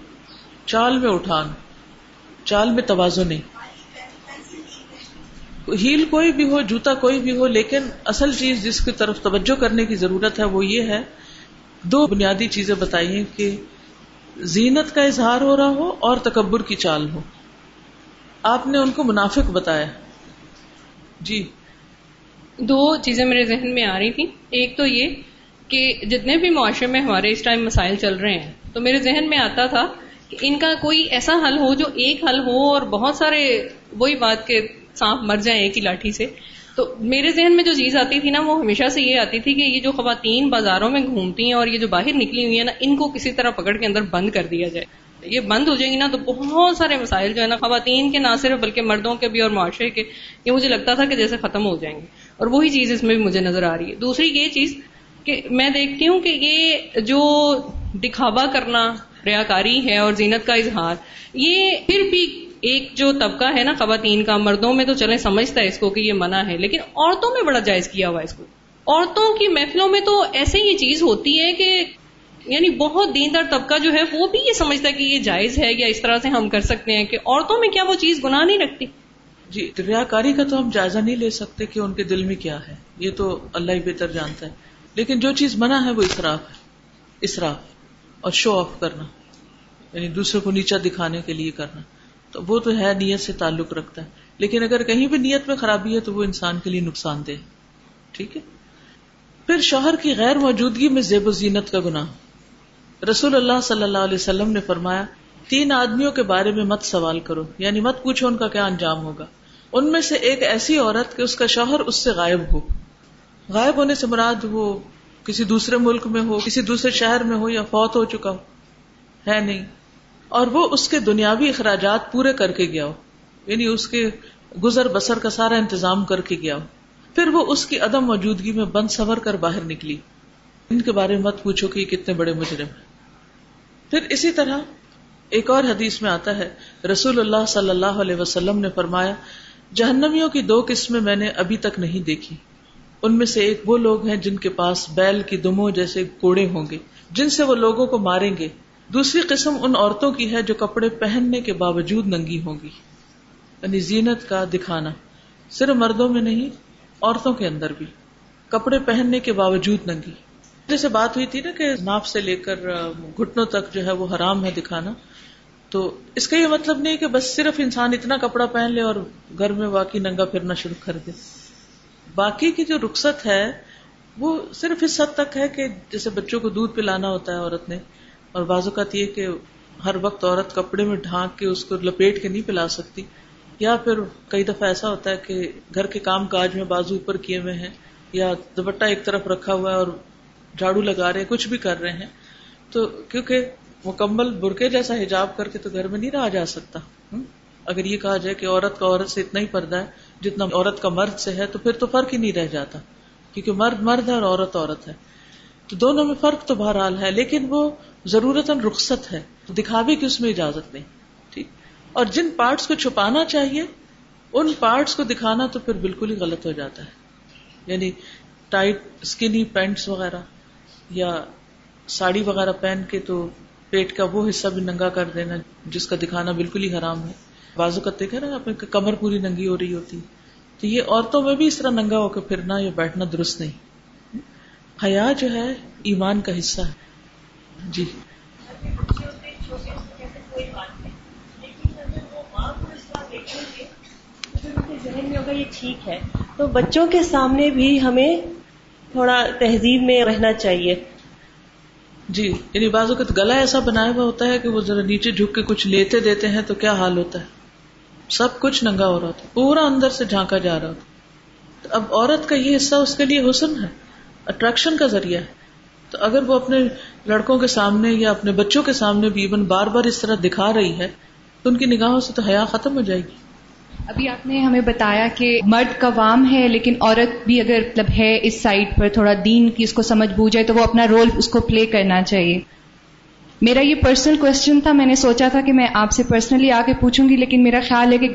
چال میں اٹھان، چال میں توازو نہیں ہیل کوئی بھی ہو، جوتا کوئی بھی ہو، لیکن اصل چیز جس کی طرف توجہ کرنے کی ضرورت ہے وہ یہ ہے دو بنیادی چیزیں بتائیے کہ زینت کا اظہار ہو رہا ہو اور تکبر کی چال ہو۔ آپ نے ان کو منافق بتایا۔ جی۔ دو چیزیں میرے ذہن میں آ رہی تھی ایک تو یہ کہ جتنے بھی معاشرے میں ہمارے اس ٹائم مسائل چل رہے ہیں، تو میرے ذہن میں آتا تھا کہ ان کا کوئی ایسا حل ہو جو ایک حل ہو اور بہت سارے وہی بات کے سانپ مر جائیں ایک ہی لاٹھی سے۔ تو میرے ذہن میں جو چیز آتی تھی نا، وہ ہمیشہ سے یہ آتی تھی کہ یہ جو خواتین بازاروں میں گھومتی ہیں اور یہ جو باہر نکلی ہوئی ہیں نا، ان کو کسی طرح پکڑ کے اندر بند کر دیا جائے۔ یہ بند ہو جائیں گی نا تو بہت سارے مسائل جو ہے نا، خواتین کے نہ صرف بلکہ مردوں کے بھی اور معاشرے کے، یہ مجھے لگتا تھا کہ جیسے ختم ہو جائیں گے۔ اور وہی چیز اس میں بھی مجھے نظر آ رہی ہے۔ دوسری یہ چیز کہ میں دیکھتی ہوں کہ یہ جو دکھاوا کرنا ریاکاری ہے اور زینت کا اظہار، یہ پھر بھی ایک جو طبقہ ہے نا خواتین کا، مردوں میں تو چلے سمجھتا ہے اس کو کہ یہ منع ہے، لیکن عورتوں میں بڑا جائز کیا ہوا اس کو۔ عورتوں کی محفلوں میں تو ایسے یہ چیز ہوتی ہے کہ یعنی بہت دیندار طبقہ جو ہے وہ بھی یہ سمجھتا ہے کہ یہ جائز ہے یا اس طرح سے ہم کر سکتے ہیں کہ عورتوں میں کیا وہ چیز گناہ نہیں رکھتی۔ جی ریا کاری کا تو ہم جائزہ نہیں لے سکتے کہ ان کے دل میں کیا ہے، یہ تو اللہ ہی بہتر جانتا ہے۔ لیکن جو چیز منع ہے وہ اسراف ہے، اسراف اور شو آف کرنا یعنی دوسرے کو نیچا دکھانے کے لیے کرنا۔ تو وہ تو ہے نیت سے تعلق رکھتا ہے۔ لیکن اگر کہیں بھی نیت میں خرابی ہے تو وہ انسان کے لیے نقصان دہ ٹھیک ہے؟ پھر شوہر کی غیر موجودگی میں زیب و زینت کا گناہ۔ رسول اللہ صلی اللہ علیہ وسلم نے فرمایا، تین آدمیوں کے بارے میں مت سوال کرو۔ یعنی مت پوچھو ان کا کیا انجام ہوگا۔ ان میں سے ایک ایسی عورت کہ اس کا شوہر اس سے غائب ہو۔ غائب ہونے سے مراد وہ کسی دوسرے ملک میں ہو، کسی دوسرے شہر میں ہو یا فوت ہو چکا ہو۔ ہے نہیں۔ اور وہ اس کے دنیاوی اخراجات پورے کر کے گیا ہو۔ یعنی اس کے گزر بسر کا سارا انتظام کر کے گیا ہو۔ پھر وہ اس کی عدم موجودگی میں بند سور کر باہر نکلی۔ ان کے بارے میں مت پوچھو کہ کتنے بڑے مجرم ہیں۔ پھر اسی طرح ایک اور حدیث میں آتا ہے، رسول اللہ صلی اللہ علیہ وسلم نے فرمایا، جہنمیوں کی دو قسمیں میں نے ابھی تک نہیں دیکھی۔ ان میں سے ایک وہ لوگ ہیں جن کے پاس بیل کی دموں جیسے کوڑے ہوں گے، جن سے وہ لوگوں کو ماریں گے۔ دوسری قسم ان عورتوں کی ہے جو کپڑے پہننے کے باوجود ننگی ہوں گی۔ یعنی زینت کا دکھانا۔ صرف مردوں میں نہیں، عورتوں کے اندر بھی۔ کپڑے پہننے کے باوجود ننگی۔ جیسے بات ہوئی تھی نا کہ ناپ سے لے کر گھٹنوں تک جو ہے وہ حرام ہے دکھانا۔ تو اس کا یہ مطلب نہیں کہ بس صرف انسان اتنا کپڑا پہن لے اور گھر میں واقعی ننگا پھرنا شروع کر دے۔ باقی کی جو رخصت ہے، وہ صرف اس حد تک ہے کہ جیسے بچوں کو دودھ پلانا ہوتا ہے عورت نے اور بعض اوقات یہ کہ ہر وقت عورت کپڑے میں ڈھانک کے اس کو لپیٹ کے نہیں پلا سکتی، یا پھر کئی دفعہ ایسا ہوتا ہے کہ گھر کے کام کاج میں بازو اوپر کیے ہوئے ہیں، یا دوپٹہ ایک طرف رکھا ہوا ہے اور جھاڑو لگا رہے ہیں، کچھ بھی کر رہے ہیں، تو کیونکہ مکمل برقے جیسا حجاب کر کے تو گھر میں نہیں رہا جا سکتا۔ اگر یہ کہا جائے کہ عورت کا عورت سے اتنا ہی پردہ ہے جتنا عورت کا مرد سے ہے، تو پھر تو فرق ہی نہیں رہ جاتا۔ کیونکہ مرد مرد ہے اور عورت عورت ہے۔ تو دونوں میں فرق تو بہرحال ہے، لیکن وہ ضرورت رخصت ہے، دکھاوے کی اس میں اجازت نہیں، ٹھیک؟ اور جن پارٹس کو چھپانا چاہیے، ان پارٹس کو دکھانا تو پھر بالکل ہی غلط ہو جاتا ہے۔ یعنی ٹائٹ اسکنی پینٹس وغیرہ یا ساڑی وغیرہ پہن کے تو پیٹ کا وہ حصہ بھی ننگا کر دینا جس کا دکھانا بالکل ہی حرام ہے۔ بازو کا دیکھا نا اپنے کمر پوری ننگی ہو رہی ہوتی۔ تو یہ عورتوں میں بھی اس طرح ننگا ہو کے پھرنا یا بیٹھنا درست نہیں۔ حیا جو ہے ایمان کا حصہ ہے۔ جی۔ ذہن میں ہوگا یہ ٹھیک ہے تو بچوں کے سامنے بھی ہمیں تھوڑا تہذیب میں رہنا چاہیے۔ جی یعنی بازو کا گلا ایسا بنایا ہوا ہوتا ہے کہ وہ ذرا نیچے جھک کے کچھ لیتے دیتے ہیں تو کیا حال ہوتا ہے؟ سب کچھ ننگا ہو رہا تھا پورا اندر سے جھانکا جا رہا تھا اب عورت کا یہ حصہ اس کے لیے حسن ہے اٹریکشن کا ذریعہ ہے۔ تو اگر وہ اپنے لڑکوں کے سامنے یا اپنے بچوں کے سامنے بھی ایون بار بار اس طرح دکھا رہی ہے، تو ان کی نگاہوں سے تو حیا ختم ہو جائے گی۔ ابھی آپ نے ہمیں بتایا کہ مرد کا وام ہے، لیکن عورت بھی اگر مطلب ہے اس سائڈ پر، تھوڑا دین کی اس کو سمجھ بوجھے تو وہ اپنا رول اس کو پلے کرنا چاہیے۔ میرا یہ پرسنل کوشچن تھا، میں نے سوچا تھا کہ میں آپ سے پرسنلی آ کے پوچھوں گی، لیکن میرا خیال ہے کہ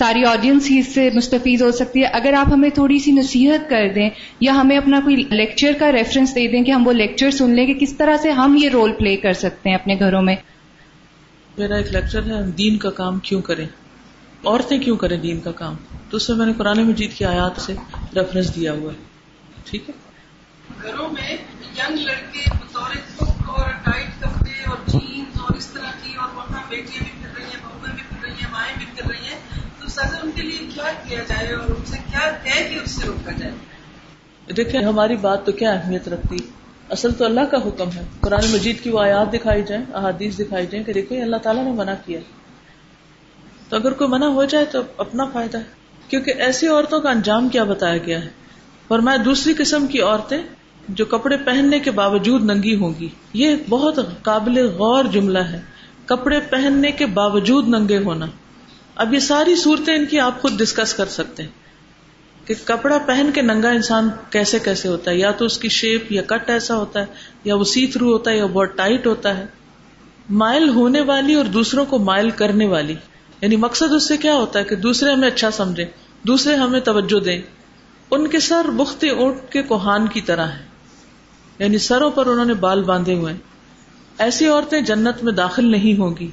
ساری آڈینس ہی اس سے مستفیض ہو سکتی ہے۔ اگر آپ ہمیں تھوڑی سی نصیحت کر دیں یا ہمیں اپنا کوئی لیکچر کا ریفرنس دے دیں کہ ہم وہ لیکچر سن لیں کہ کس طرح سے ہم یہ رول پلے کر سکتے ہیں اپنے گھروں میں۔ میرا ایک لیکچر ہے دین کا کام کیوں کریں؟ عورتیں کیوں کریں دین کا کام؟ تو اس میں میں نے قرآن مجید کی آیات سے ریفرنس دیا ہوا ہے۔ ٹھیک ہے؟ گھروں میں ینگ لڑکے بطور کیا کیا جائے اور ان سے کیا اس سے روکا جائے؟ دیکھیں، ہماری بات تو کیا اہمیت رکھتی؟ اصل تو اللہ کا حکم ہے۔ قرآن مجید کی وہ آیات دکھائی جائیں، احادیث دکھائی جائیں کہ دیکھیں، اللہ تعالیٰ نے منع کیا۔ تو اگر کوئی منع ہو جائے تو اپنا فائدہ ہے۔ کیونکہ ایسی عورتوں کا انجام کیا بتایا گیا ہے؟ اور میں دوسری قسم کی عورتیں جو کپڑے پہننے کے باوجود ننگی ہوں گی۔ یہ بہت قابل غور جملہ ہے۔ کپڑے پہننے کے باوجود ننگے ہونا۔ اب یہ ساری صورتیں ان کی آپ خود ڈسکس کر سکتے ہیں کہ کپڑا پہن کے ننگا انسان کیسے کیسے ہوتا ہے؟ یا تو اس کی شیپ یا کٹ ایسا ہوتا ہے، یا وہ سی تھرو ہوتا ہے، یا بہت ٹائٹ ہوتا ہے۔ مائل ہونے والی اور دوسروں کو مائل کرنے والی۔ یعنی مقصد اس سے کیا ہوتا ہے کہ دوسرے ہمیں اچھا سمجھے دوسرے ہمیں توجہ دیں۔ ان کے سر بخت اونٹ کے کوہان کی طرح ہے یعنی سروں پر انہوں نے بال باندھے ہوئے ایسی عورتیں جنت میں داخل نہیں ہوں گی،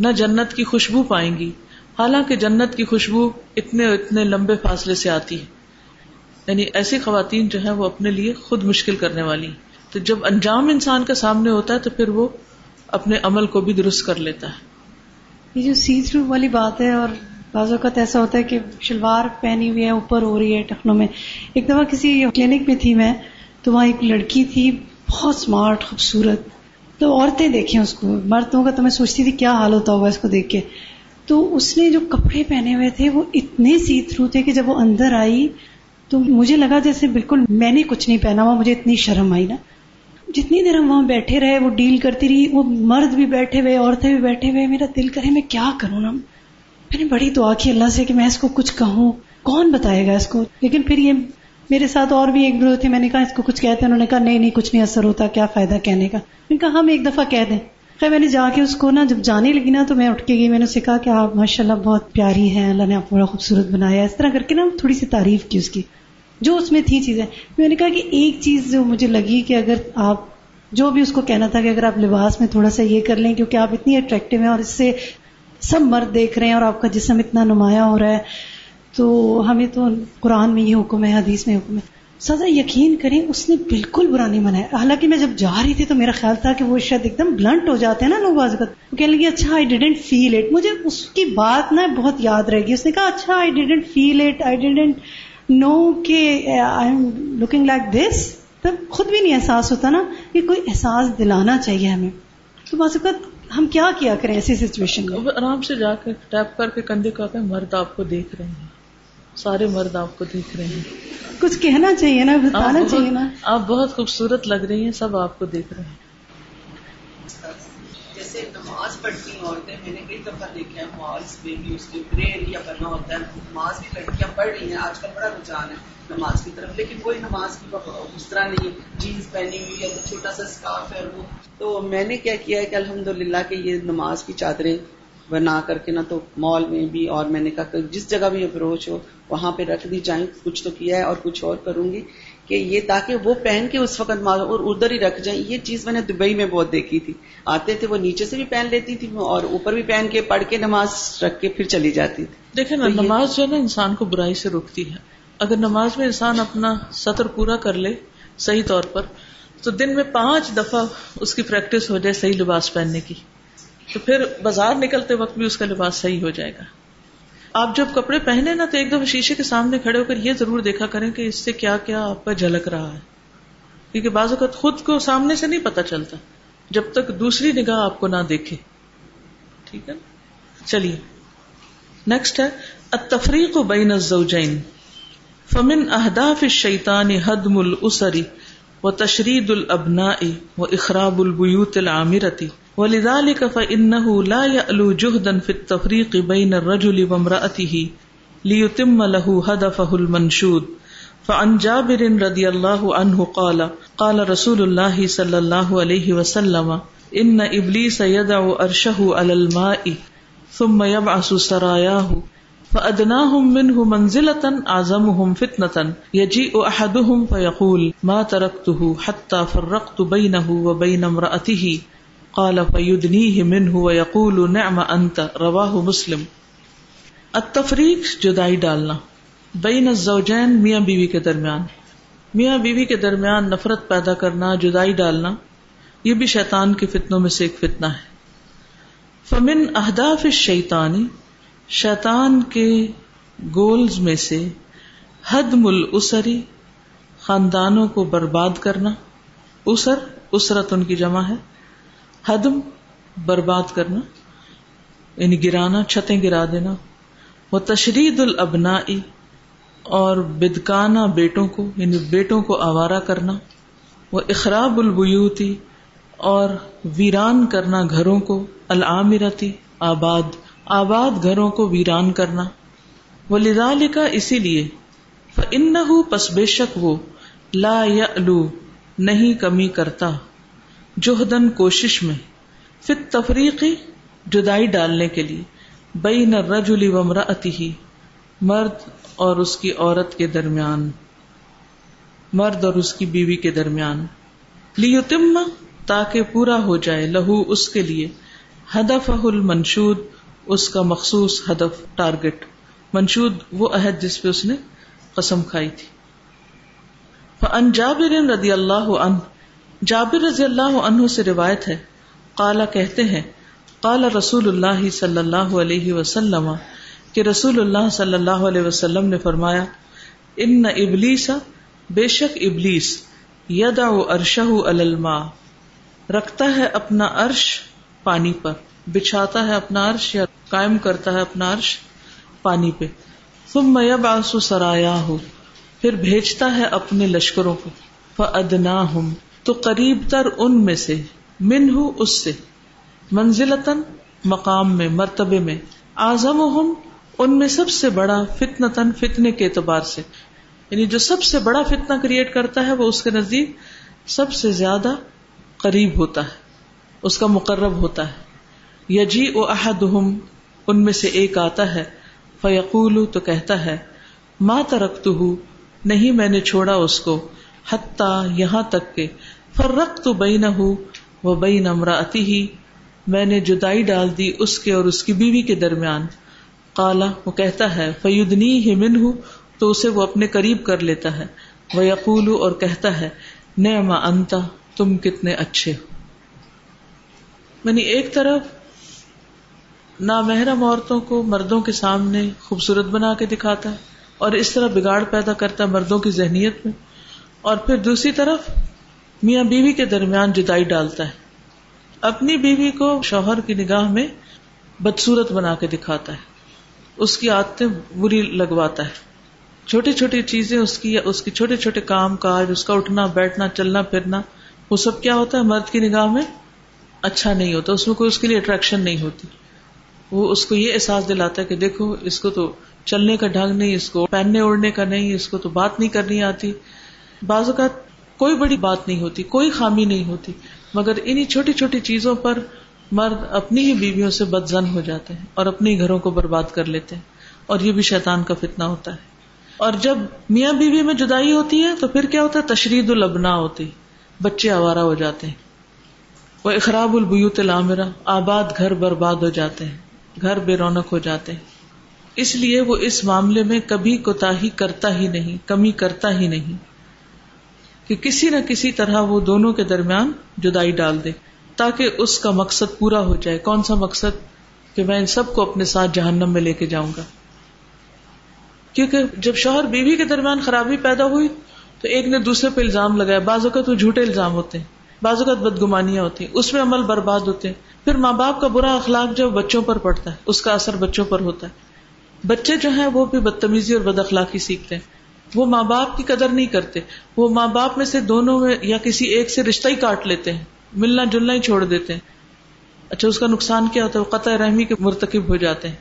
نہ جنت کی خوشبو پائیں گی۔ حالانکہ جنت کی خوشبو اتنے اتنے لمبے فاصلے سے آتی ہے۔ یعنی ایسی خواتین جو ہیں وہ اپنے لیے خود مشکل کرنے والی تو جب انجام انسان کے سامنے ہوتا ہے تو پھر وہ اپنے عمل کو بھی درست کر لیتا ہے۔ یہ جو سی تھرو والی بات ہے اور بعض اوقات ایسا ہوتا ہے کہ شلوار پہنی ہوئی ہے، اوپر ہو رہی ہے ٹخنوں میں۔ ایک دفعہ کسی کلینک میں تھی میں، تو وہاں ایک لڑکی تھی، بہت اسمارٹ خوبصورت۔ تو عورتیں دیکھیں اس کو، مردوں کا تو میں سوچتی تھی کیا حال ہوتا ہوگا اس کو دیکھ کے۔ تو اس نے جو کپڑے پہنے ہوئے تھے وہ اتنے سی تھرو تھے کہ جب وہ اندر آئی تو مجھے لگا جیسے بالکل میں نے کچھ نہیں پہنا ہوا مجھے اتنی شرم آئی نا۔ جتنی دیر ہم وہاں بیٹھے رہے، وہ ڈیل کرتی رہی، وہ مرد بھی بیٹھے ہوئے، عورتیں بھی بیٹھے ہوئے، میرا دل کرے، میں کیا کروں نا؟ میں نے بڑی دعا کی اللہ سے کہ میں اس کو کچھ کہوں۔ کون بتائے گا اس کو؟ لیکن پھر یہ میرے ساتھ اور بھی ایک دو تھے، میں نے کہا اس کو کچھ کہتے ہیں، انہوں نے کہا نہیں نہیں، کچھ نہیں، اثر ہوتا، کیا فائدہ کہنے کا؟ میں نے کہا ہاں، ہم ایک دفعہ کہہ دیں۔ خیر، میں نے جا کے اس کو نا جب جانے لگی نا تو میں اٹھ کے گئی، میں نے اسے کہا کہ آپ ماشاء اللہ بہت پیاری ہیں، اللہ نے آپ بڑا خوبصورت بنایا اس طرح کر کے نا تھوڑی سی تعریف کی اس کی، جو اس میں تھی چیزیں۔ میں نے کہا کہ ایک چیز جو مجھے لگی کہ اگر آپ جو بھی اس کو کہنا تھا کہ اگر آپ لباس میں تھوڑا سا یہ کر لیں کیونکہ آپ اتنی اٹریکٹو ہیں اور اس سے سب مرد دیکھ رہے ہیں اور آپ کا جسم اتنا نمایاں ہو رہا ہے، تو ہمیں تو قرآن میں یہ حکم ہے، حدیث میں حکم ہے۔ سزا یقین کریں، اس نے بالکل برا نہیں منایا۔ حالانکہ میں جب جا رہی تھی تو میرا خیال تھا کہ وہ شاید ایک دم بلنٹ ہو جاتے ہیں نا لوگ آج کل کہنے لگی اچھا آئی ڈیڈنٹ فیل اٹ مجھے اس کی بات نا بہت یاد رہے گی۔ اس نے کہا اچھا I didn't feel it I didn't know کہ I am looking like this تب خود بھی نہیں احساس ہوتا نا کہ کوئی احساس دلانا چاہیے ہمیں۔ تو بعض اوقات ہم کیا کیا کریں ایسی سچویشن میں؟ آرام سے جا کے ٹیپ کر کے کندھے کا مرد آپ کو دیکھ رہے ہیں۔ سارے مرد آپ کو دیکھ رہے ہیں۔ کچھ کہنا چاہیے نا بتانا چاہیے نا۔ آپ بہت خوبصورت لگ رہی ہیں سب آپ کو دیکھ رہے ہیں۔ جیسے نماز پڑھتی ہیں عورتیں میں نے کئی دفعہ دیکھا ہے مالس میں بھی اس کے پریئر یا کرنا ہوتا ہے۔ نماز بھی لڑکیاں پڑھ رہی ہیں آج کل بڑا رجحان ہے نماز کی طرف۔ لیکن کوئی نماز کی اس طرح نہیں جینس پہنی ہوئی ہے چھوٹا سا اسکارف ہے وہ۔ تو میں نے کیا کیا ہے کہ الحمد للہ کہ یہ نماز کی چادریں بنا کر کے نا تو مال میں بھی اور میں نے کہا کہ جس جگہ بھی اپروچ ہو وہاں پہ رکھ دی جائیں کچھ تو کیا ہے اور کچھ اور کروں گی کہ یہ تاکہ وہ پہن کے اس وقت اور ادھر ہی رکھ جائیں۔ یہ چیز میں نے دبئی میں بہت دیکھی تھی۔ آتے تھے وہ نیچے سے بھی پہن لیتی تھی اور اوپر بھی پہن کے پڑھ کے نماز رکھ کے پھر چلی جاتی تھی۔ دیکھیں نا نماز جو ہے نا انسان کو برائی سے روکتی ہے۔ اگر نماز میں انسان اپنا سطر پورا کر لے صحیح طور پر تو دن میں پانچ دفعہ اس کی پریکٹس ہو جائے صحیح لباس پہننے کی۔ تو پھر بازار نکلتے وقت بھی اس کا لباس صحیح ہو جائے گا۔ آپ جب کپڑے پہنے نا تو ایک دفعہ شیشے کے سامنے کھڑے ہو کر یہ ضرور دیکھا کریں کہ اس سے کیا کیا آپ کا جھلک رہا ہے۔ کیونکہ بعض اوقات خود کو سامنے سے نہیں پتا چلتا۔ جب تک دوسری نگاہ آپ کو نہ دیکھے۔ ٹھیک ہے چلیے۔ نیکسٹ ہے، التفریق بین الزوجین۔ فمن اہداف الشیطان حدم الاسری و تشرید الابناء و اخراب البیوت العامرتی و ولذلك فإنه لا يألو جهدا في التفريق بين الرجل وامرأته ليتم له هدفه المنشود. فعن جابر رضي الله عنه قال قال رسول الله صلى الله عليه وسلم، إن إبليس يدع أرشه على الماء ثم يبعث سراياه. فأدناهم منه منزلة أعظمهم فتنة يجيء أحدهم فيقول ما تركته حتى فرقت بينه وبين امرأته قال فيدنيه منه ويقول نعم انت رواه مسلم۔ التفریق جدائی ڈالنا۔ بین الزوجین میاں بیوی کے درمیان۔ میاں بیوی کے درمیان نفرت پیدا کرنا، جدائی ڈالنا، یہ بھی شیطان کے فتنوں میں سے ایک فتنہ ہے۔ فمن اہداف الشیطانی شیطان کے گولز میں سے حدم الاسری خاندانوں کو برباد کرنا۔ اسر، اسرت ان کی جمع ہے۔ حدم، برباد کرنا۔ یعنی گرانا، چھتیں گرا دینا۔ وہ تشرید البنا اور بدکانا بیٹوں کو یعنی بیٹوں کو آوارہ کرنا۔ وہ اخراب البیوتی اور ویران کرنا گھروں کو، العامرتی، آباد۔ آباد گھروں کو ویران کرنا۔ وہ لدا لکھا اسی لیے ان پس بے شک وہ لا یا نہیں کمی کرتا۔ جوہدن کوشش میں۔ فت تفریقی جدائی ڈالنے کے لیے۔ بئی نہ رجلی ومرا ہی مرد اور اس کی عورت کے درمیان۔ مرد اور اس کی بیوی کے درمیان۔ لیتم، تاکہ پورا ہو جائے، لہو اس کے لیے۔ ہدف المنشود اس کا مخصوص ہدف، ٹارگٹ۔ منشود وہ عہد جس پہ اس نے قسم کھائی تھی۔ ان جابر رضی اللہ عنہ جابر رضی اللہ عنہ سے روایت ہے۔ قالا کہتے ہیں قال رسول اللہ صلی اللہ علیہ وسلم کہ رسول اللہ صلی اللہ علیہ وسلم نے فرمایا ان ابلیس بے شک ابلیس یدا ارشہ الماء۔ رکھتا ہے اپنا عرش پانی پر۔ بچھاتا ہے اپنا عرش یا قائم کرتا ہے اپنا عرش پانی پہ۔ ثم یبعث سرایاہ پھر بھیجتا ہے اپنے لشکروں کو۔ فادناہم تو قریب تر ان میں سے من اس سے۔ منزلتن مقام میں، مرتبے میں۔ آزم ان میں سب سے بڑا فتنتن فتنے کے اعتبار سے۔ یعنی جو سب سے بڑا فتنہ کریٹ کرتا ہے، وہ اس کے نزدیک سب سے زیادہ قریب ہوتا ہے۔ اس کا مقرب ہوتا ہے۔ یجی او احد ان میں سے ایک آتا ہے۔ فیقول تو کہتا ہے ماں ترقت نہیں میں نے چھوڑا اس کو، حتیٰ یہاں تک کہ فرق تو بئی نہ ہو وہ بئی نمراتی ہی میں نے جدائی ڈال دی اس کے اور اس کی بیوی کے درمیان۔ کالا وہ کہتا ہے فیودنی ہی من ہوں تو اسے وہ اپنے قریب کر لیتا ہے۔ وہ یقول اور کہتا ہے نعما انتا، تم کتنے اچھے ہو۔ یعنی ایک طرف نامحرم عورتوں کو مردوں کے سامنے خوبصورت بنا کے دکھاتا ہے اور اس طرح بگاڑ پیدا کرتا ہے مردوں کی ذہنیت میں۔ اور پھر دوسری طرف میاں بیوی کے درمیان جدائی ڈالتا ہے۔ اپنی بیوی کو شوہر کی نگاہ میں بدسورت بنا کے دکھاتا ہے۔ اس کی عادتیں بری لگواتا ہے۔ چھوٹی چھوٹی چیزیں اس کی اس کی چھوٹے چھوٹے کام کاج، اس کا اٹھنا، بیٹھنا، چلنا، پھرنا، وہ سب کیا ہوتا ہے؟ مرد کی نگاہ میں اچھا نہیں ہوتا، اس میں کوئی اس کے لیے اٹریکشن نہیں ہوتی۔ وہ اس کو یہ احساس دلاتا ہے کہ دیکھو، اس کو تو چلنے کا ڈھنگ نہیں، اس کو پہننے اوڑھنے کا نہیں، اس کو تو بات نہیں کرنی آتی۔ بعض اوقات کوئی بڑی بات نہیں ہوتی، کوئی خامی نہیں ہوتی، مگر انہیں چھوٹی چھوٹی چیزوں پر مرد اپنی ہی بیویوں سے بدزن ہو جاتے ہیں اور اپنے گھروں کو برباد کر لیتے ہیں، اور یہ بھی شیطان کا فتنہ ہوتا ہے۔ اور جب میاں بیوی میں جدائی ہوتی ہے تو پھر کیا ہوتا ہے؟ تشرید البنا ہوتی، بچے آوارہ ہو جاتے ہیں۔ وہ اخراب البیوت العامرہ، آباد گھر برباد ہو جاتے ہیں۔ گھر بے رونق ہو جاتے ہیں۔ اس لیے وہ اس معاملے میں کبھی کوتا کرتا ہی نہیں، کمی کرتا ہی نہیں۔ کہ کسی نہ کسی طرح وہ دونوں کے درمیان جدائی ڈال دے، تاکہ اس کا مقصد پورا ہو جائے۔ کون سا مقصد؟ کہ میں ان سب کو اپنے ساتھ جہنم میں لے کے جاؤں گا۔ کیونکہ جب شوہر بیوی کے درمیان خرابی پیدا ہوئی، تو ایک نے دوسرے پہ الزام لگایا۔ بعض اوقات وہ جھوٹے الزام ہوتے ہیں، بعض اوقات بدگمانیاں ہوتی ہیں، اس میں عمل برباد ہوتے ہیں۔ پھر ماں باپ کا برا اخلاق جو بچوں پر پڑتا ہے، اس کا اثر بچوں پر ہوتا ہے۔ بچے جو ہیں، وہ بھی بدتمیزی اور بد اخلاقی سیکھتے ہیں۔ وہ ماں باپ کی قدر نہیں کرتے۔ وہ ماں باپ میں سے دونوں میں یا کسی ایک سے رشتہ ہی کاٹ لیتے ہیں۔ ملنا جلنا ہی چھوڑ دیتے ہیں۔ اچھا اس کا نقصان کیا ہوتا ہے؟ وہ قطع رحمی کے مرتکب ہو جاتے ہیں۔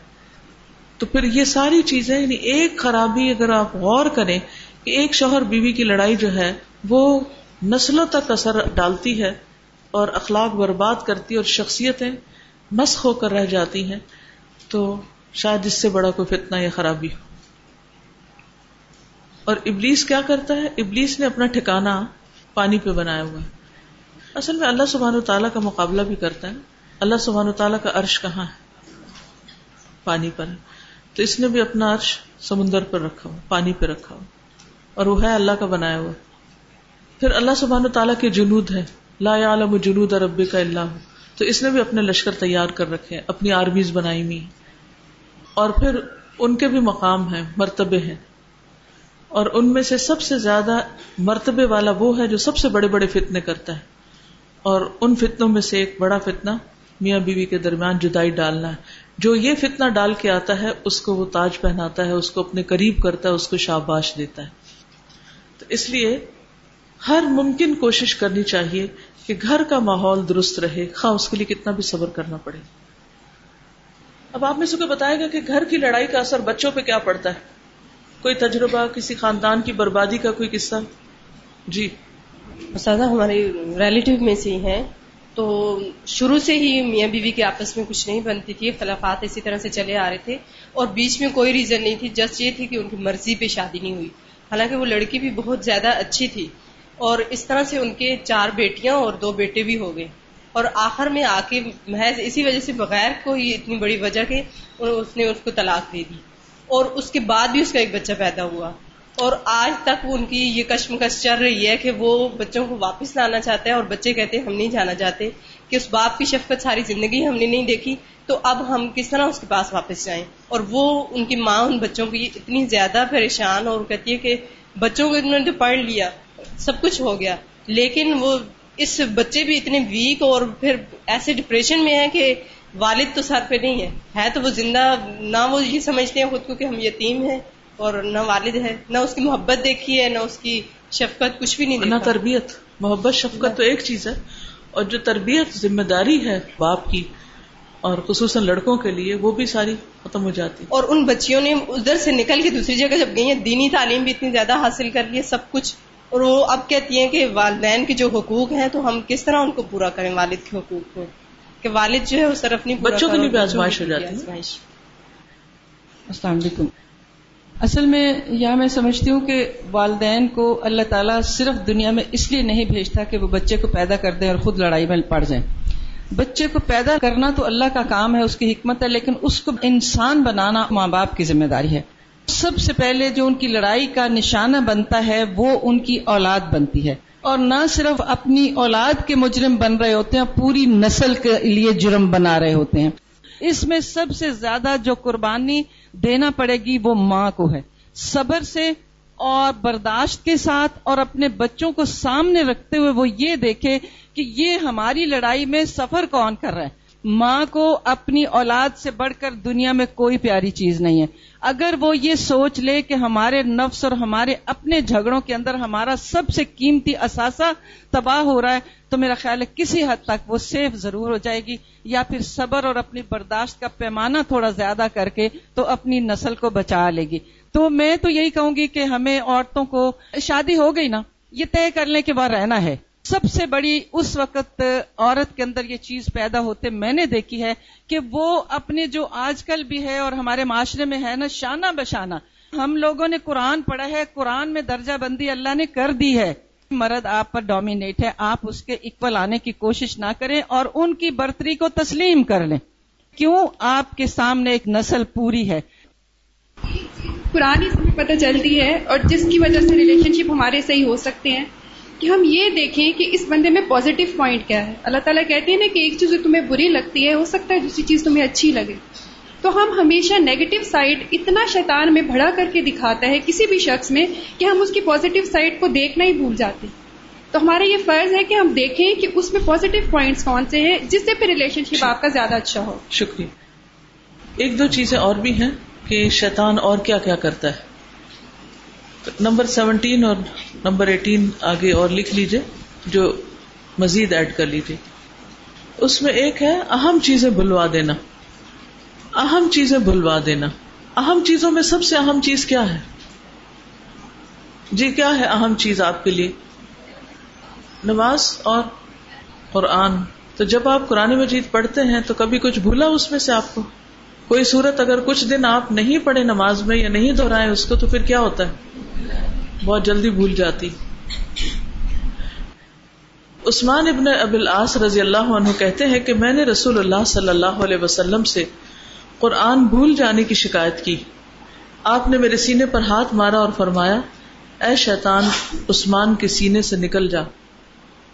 تو پھر یہ ساری چیزیں یعنی ایک خرابی اگر آپ غور کریں کہ ایک شوہر بیوی کی لڑائی جو ہے، وہ نسلوں تک اثر ڈالتی ہے۔ اور اخلاق برباد کرتی اور شخصیتیں مسخ ہو کر رہ جاتی ہیں، تو شاید اس سے بڑا کوئی فتنہ یا خرابی ہو۔ اور ابلیس کیا کرتا ہے؟ ابلیس نے اپنا ٹھکانا پانی پہ بنایا ہوا ہے۔ اصل میں اللہ سبحان و تعالیٰ کا مقابلہ بھی کرتا ہے۔ اللہ سبحان و تعالیٰ کا عرش کہاں ہے؟ پانی پر۔ تو اس نے بھی اپنا عرش سمندر پر رکھا ہو پانی پہ رکھا ہو اور وہ ہے اللہ کا بنایا ہوا۔ پھر اللہ سبحان و تعالیٰ کے جنود ہے لا عالم جنود ربی کا اللہ تو اس نے بھی اپنے لشکر تیار کر رکھے ہیں، اپنی آرمیز بنائی ہوئی اور پھر ان کے بھی مقام ہیں، مرتبے ہیں۔ اور ان میں سے سب سے زیادہ مرتبے والا وہ ہے جو سب سے بڑے بڑے فتنے کرتا ہے۔ اور ان فتنوں میں سے ایک بڑا فتنہ میاں بیوی کے درمیان جدائی ڈالنا ہے۔ جو یہ فتنہ ڈال کے آتا ہے، اس کو وہ تاج پہناتا ہے، اس کو اپنے قریب کرتا ہے، اس کو شاباش دیتا ہے۔ تو اس لیے ہر ممکن کوشش کرنی چاہیے کہ گھر کا ماحول درست رہے، خواہ اس کے لیے کتنا بھی صبر کرنا پڑے۔ اب آپ میں سے کو بتائے گا کہ گھر کی لڑائی کا اثر بچوں پہ کیا پڑتا ہے؟ کوئی تجربہ، کسی خاندان کی بربادی کا کوئی قصہ؟ جی۔ سادہ ہمارے ریلیٹو میں سے ہی ہیں۔ تو شروع سے ہی میاں بیوی کے آپس میں کچھ نہیں بنتی تھی، خلافات اسی طرح سے چلے آ رہے تھے۔ اور بیچ میں کوئی ریزن نہیں تھی جسٹ یہ تھی کہ ان کی مرضی پہ شادی نہیں ہوئی۔ حالانکہ وہ لڑکی بھی بہت زیادہ اچھی تھی۔ اور اس طرح سے ان کے چار بیٹیاں اور دو بیٹے بھی ہو گئے۔ اور آخر میں آ کے محض اسی وجہ سے بغیر کوئی اتنی بڑی وجہ کے اس نے اس کو طلاق دے دی۔ اور اس کے بعد بھی اس کا ایک بچہ پیدا ہوا۔ اور آج تک ان کی یہ کشمکش چل رہی ہے کہ وہ بچوں کو واپس لانا چاہتے ہیں اور بچے کہتے ہیں ہم نہیں جانا چاہتے کہ اس باپ کی شفقت ساری زندگی ہم نے نہیں دیکھی، تو اب ہم کس طرح اس کے پاس واپس جائیں؟ اور وہ ان کی ماں ان بچوں کی اتنی زیادہ پریشان اور کہتی ہے کہ بچوں کو انہوں نے پڑھ لیا۔ سب کچھ ہو گیا۔ لیکن وہ اس بچے بھی اتنے ویک اور پھر ایسے ڈپریشن میں ہیں کہ والد تو سر پہ نہیں ہے۔ ہے تو وہ زندہ نہ وہ یہ سمجھتے ہیں خود کو کہ ہم یتیم ہیں اور نہ والد ہے۔ نہ اس کی محبت دیکھی ہے نہ اس کی شفقت کچھ بھی نہیں نہ تربیت۔ محبت شفقت تو ایک چیز ہے۔ اور جو تربیت ذمہ داری ہے باپ کی اور خصوصاً لڑکوں کے لیے وہ بھی ساری ختم ہو جاتی۔ اور ان بچیوں نے ادھر سے نکل کے دوسری جگہ جب گئی ہیں دینی تعلیم بھی اتنی زیادہ حاصل کر لی ہے سب کچھ اور وہ اب کہتی ہیں کہ والدین کے جو حقوق ہیں تو ہم کس طرح ان کو پورا کریں؟ والد کے حقوق کو۔ کہ والد جو ہے اس طرف نہیں بچوں کے لیے بھی آزمائش ہو جاتی ہے۔ السلام علیکم۔ اصل میں یا میں سمجھتی ہوں کہ والدین کو اللہ تعالیٰ صرف دنیا میں اس لیے نہیں بھیجتا کہ وہ بچے کو پیدا کر دیں اور خود لڑائی میں پڑ جائیں۔ بچے کو پیدا کرنا تو اللہ کا کام ہے اس کی حکمت ہے لیکن اس کو انسان بنانا ماں باپ کی ذمہ داری ہے۔ سب سے پہلے جو ان کی لڑائی کا نشانہ بنتا ہے، وہ ان کی اولاد بنتی ہے۔ اور نہ صرف اپنی اولاد کے مجرم بن رہے ہوتے ہیں، پوری نسل کے لیے جرم بنا رہے ہوتے ہیں۔ اس میں سب سے زیادہ جو قربانی دینا پڑے گی، وہ ماں کو ہے۔ صبر سے اور برداشت کے ساتھ اور اپنے بچوں کو سامنے رکھتے ہوئے وہ یہ دیکھے کہ یہ ہماری لڑائی میں سفر کون کر رہا ہے۔ ماں کو اپنی اولاد سے بڑھ کر دنیا میں کوئی پیاری چیز نہیں ہے۔ اگر وہ یہ سوچ لے کہ ہمارے نفس اور ہمارے اپنے جھگڑوں کے اندر ہمارا سب سے قیمتی اثاثہ تباہ ہو رہا ہے، تو میرا خیال ہے کسی حد تک وہ سیف ضرور ہو جائے گی، یا پھر صبر اور اپنی برداشت کا پیمانہ تھوڑا زیادہ کر کے تو اپنی نسل کو بچا لے گی۔ تو میں تو یہی کہوں گی کہ ہمیں عورتوں کو، شادی ہو گئی نا، یہ طے کر لیں کہ وہ رہنا ہے۔ سب سے بڑی اس وقت عورت کے اندر یہ چیز پیدا ہوتے میں نے دیکھی ہے کہ وہ اپنے جو آج کل بھی ہے اور ہمارے معاشرے میں ہے نا، شانہ بشانہ۔ ہم لوگوں نے قرآن پڑھا ہے، قرآن میں درجہ بندی اللہ نے کر دی ہے۔ مرد آپ پر ڈومینیٹ ہے، آپ اس کے اکول آنے کی کوشش نہ کریں اور ان کی برتری کو تسلیم کر لیں۔ کیوں؟ آپ کے سامنے ایک نسل پوری ہے۔ قرآن اس میں پتہ چلتی ہے اور جس کی وجہ سے ریلیشن شپ ہمارے صحیح ہو سکتے ہیں۔ کہ ہم یہ دیکھیں کہ اس بندے میں پازیٹو پوائنٹ کیا ہے۔ اللہ تعالیٰ کہتے ہیں نا کہ ایک چیز تمہیں بری لگتی ہے، ہو سکتا ہے دوسری چیز تمہیں اچھی لگے۔ تو ہم ہمیشہ نیگیٹو سائڈ اتنا شیطان میں بڑا کر کے دکھاتا ہے کسی بھی شخص میں کہ ہم اس کی پازیٹو سائڈ کو دیکھنا ہی بھول جاتے تو ہمارا یہ فرض ہے کہ ہم دیکھیں کہ اس میں پازیٹو پوائنٹس کون سے ہیں جس سے پھر ریلیشن شپ آپ کا زیادہ اچھا ہو۔ شکریہ۔ ایک دو چیزیں اور بھی ہیں کہ شیطان اور کیا کیا کرتا ہے۔ نمبر سیونٹین اور نمبر ایٹین آگے اور لکھ لیجیے جو مزید ایڈ کر لیجیے اس میں ایک ہے، اہم چیزیں بھلوا دینا۔ اہم چیزیں بھلوا دینا۔ اہم چیزوں میں سب سے اہم چیز کیا ہے؟ جی کیا ہے اہم چیز آپ کے لیے؟ نماز اور قرآن۔ تو جب آپ قرآن مجید پڑھتے ہیں تو کبھی کچھ بھولا اس میں سے آپ کو؟ کوئی صورت اگر کچھ دن آپ نہیں پڑھے نماز میں یا نہیں دہرائے اس کو تو پھر کیا ہوتا ہے؟ بہت جلدی بھول جاتی۔ عثمان ابن اب العاص رضی اللہ عنہ کہتے ہیں کہ میں نے رسول اللہ صلی اللہ علیہ وسلم سے قرآن بھول جانے کی شکایت کی۔ آپ نے میرے سینے پر ہاتھ مارا اور فرمایا، اے شیطان، عثمان کے سینے سے نکل جا۔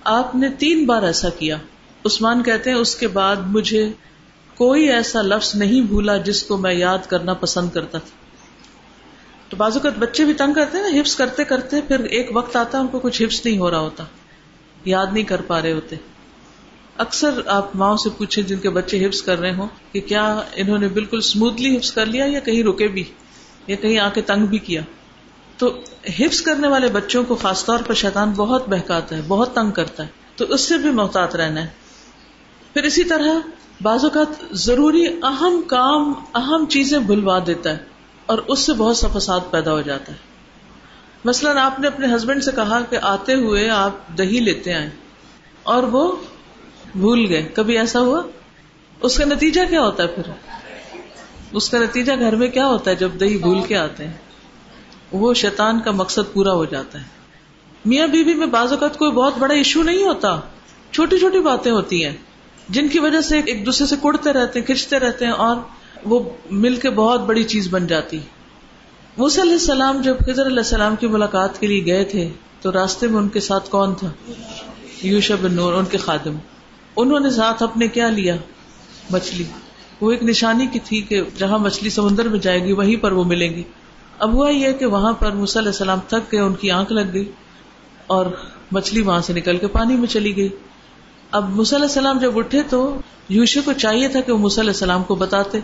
آپ نے تین بار ایسا کیا۔ عثمان کہتے ہیں، اس کے بعد مجھے کوئی ایسا لفظ نہیں بھولا جس کو میں یاد کرنا پسند کرتا تھا۔ تو بعض اوقات بچے بھی تنگ کرتے ہیں نا ہپس کرتے کرتے پھر ایک وقت آتا ان کو کچھ ہپس نہیں ہو رہا ہوتا، یاد نہیں کر پا رہے ہوتے۔ اکثر آپ ماؤں سے پوچھیں جن کے بچے ہپس کر رہے ہوں کہ کیا انہوں نے بالکل اسموتھلی ہپس کر لیا یا کہیں رکے بھی، یا کہیں آ کے تنگ بھی کیا۔ تو ہپس کرنے والے بچوں کو خاص طور پر شیطان بہت بہکاتا ہے، بہت تنگ کرتا ہے۔ تو اس سے بھی محتاط رہنا ہے۔ پھر اسی طرح بعض اوقات ضروری اہم کام، اہم چیزیں بھلوا دیتا ہے اور اس سے بہت سا فساد پیدا ہو جاتا ہے۔ مثلاً آپ نے اپنے ہسبینڈ سے کہا کہ آتے ہوئے آپ دہی لیتے آئے اور وہ بھول گئے۔ کبھی ایسا ہوا؟ اس کا نتیجہ کیا ہوتا ہے پھر؟ اس کا نتیجہ گھر میں کیا ہوتا ہے جب دہی بھول کے آتے ہیں؟ وہ شیطان کا مقصد پورا ہو جاتا ہے۔ میاں بیوی میں بعض اوقات کوئی بہت بڑا ایشو نہیں ہوتا۔ چھوٹی چھوٹی باتیں ہوتی ہیں۔ جن کی وجہ سے ایک دوسرے سے کڑتے رہتے ہیں کھنچتے رہتے ہیں اور وہ مل کے بہت بڑی چیز بن جاتی۔ موسی علیہ السلام جب خضر علیہ السلام کی ملاقات کے لیے گئے تھے، تو راستے میں ان کے ساتھ کون تھا؟ یوشا بن نور، ان کے خادم۔ انہوں نے ساتھ اپنے کیا لیا؟ مچھلی۔ وہ ایک نشانی کی تھی کہ جہاں مچھلی سمندر میں جائے گی، وہیں پر وہ ملیں گی۔ اب ہوا یہ کہ وہاں پر علیہ السلام تھک گئے، ان کی آنکھ لگ گئی اور مچھلی وہاں سے نکل کے پانی میں چلی گئی۔ اب علیہ السلام جب اٹھے تو یوشے کو چاہیے تھا کہ وہ علیہ السلام کو بتاتے،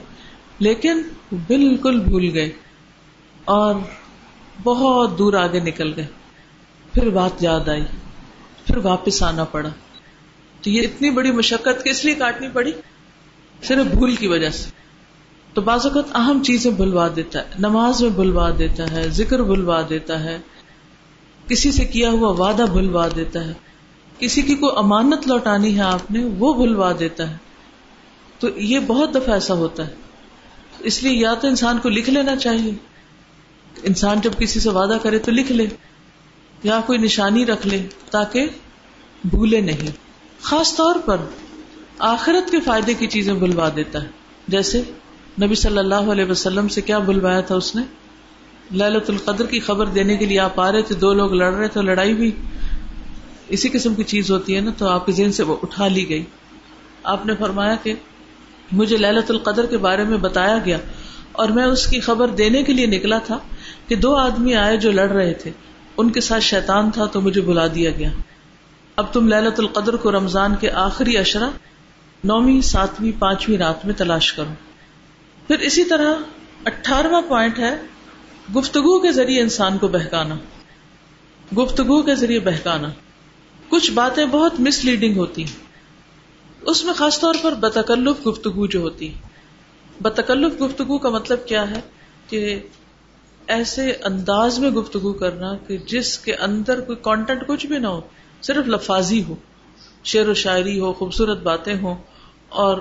لیکن بالکل بھول گئے اور بہت دور آگے نکل گئے۔ پھر بات یاد آئی، پھر واپس آنا پڑا۔ تو یہ اتنی بڑی مشقت کس لیے کاٹنی پڑی؟ صرف بھول کی وجہ سے۔ تو بعض اوقات اہم چیزیں بھلوا دیتا ہے، نماز میں بھلوا دیتا ہے، ذکر بھلوا دیتا ہے، کسی سے کیا ہوا وعدہ بھلوا دیتا ہے۔ کسی کی کوئی امانت لوٹانی ہے آپ نے، وہ بھلوا دیتا ہے۔ تو یہ بہت دفعہ ایسا ہوتا ہے۔ اس لیے یا تو انسان کو لکھ لینا چاہیے۔ انسان جب کسی سے وعدہ کرے تو لکھ لے، یا کوئی نشانی رکھ لے تاکہ بھولے نہیں۔ خاص طور پر آخرت کے فائدے کی چیزیں بلوا دیتا ہے۔ جیسے نبی صلی اللہ علیہ وسلم سے کیا بلوایا تھا اس نے؟ للت القدر کی خبر دینے کے لیے آپ آ رہے تھے، دو لوگ لڑ رہے تھے، لڑائی بھی اسی قسم کی چیز ہوتی ہے نا، تو آپ کے ذہن سے وہ اٹھا لی گئی۔ آپ نے فرمایا کہ مجھے للت القدر کے بارے میں بتایا گیا اور میں اس کی خبر دینے کے لیے نکلا تھا کہ دو آدمی آئے جو لڑ رہے تھے۔ ان کے ساتھ شیطان تھا تو مجھے بلا دیا گیا۔ اب تم للت القدر کو رمضان کے آخری اشرا نویں، ساتویں، پانچویں رات میں تلاش کرو۔ پھر اسی طرح اٹھارہواں پوائنٹ ہے، گفتگو کے ذریعے انسان کو بہکانا۔ گفتگو کے ذریعے بہکانا۔ کچھ باتیں بہت مس لیڈنگ ہوتی اس میں خاص طور پر بتکلف گفتگو جو ہوتی بتکلف گفتگو کا مطلب کیا ہے کہ ایسے انداز میں گفتگو کرنا کہ جس کے اندر کوئی کانٹینٹ کچھ بھی نہ ہو، صرف لفاظی ہو، شعر و شاعری ہو، خوبصورت باتیں ہوں، اور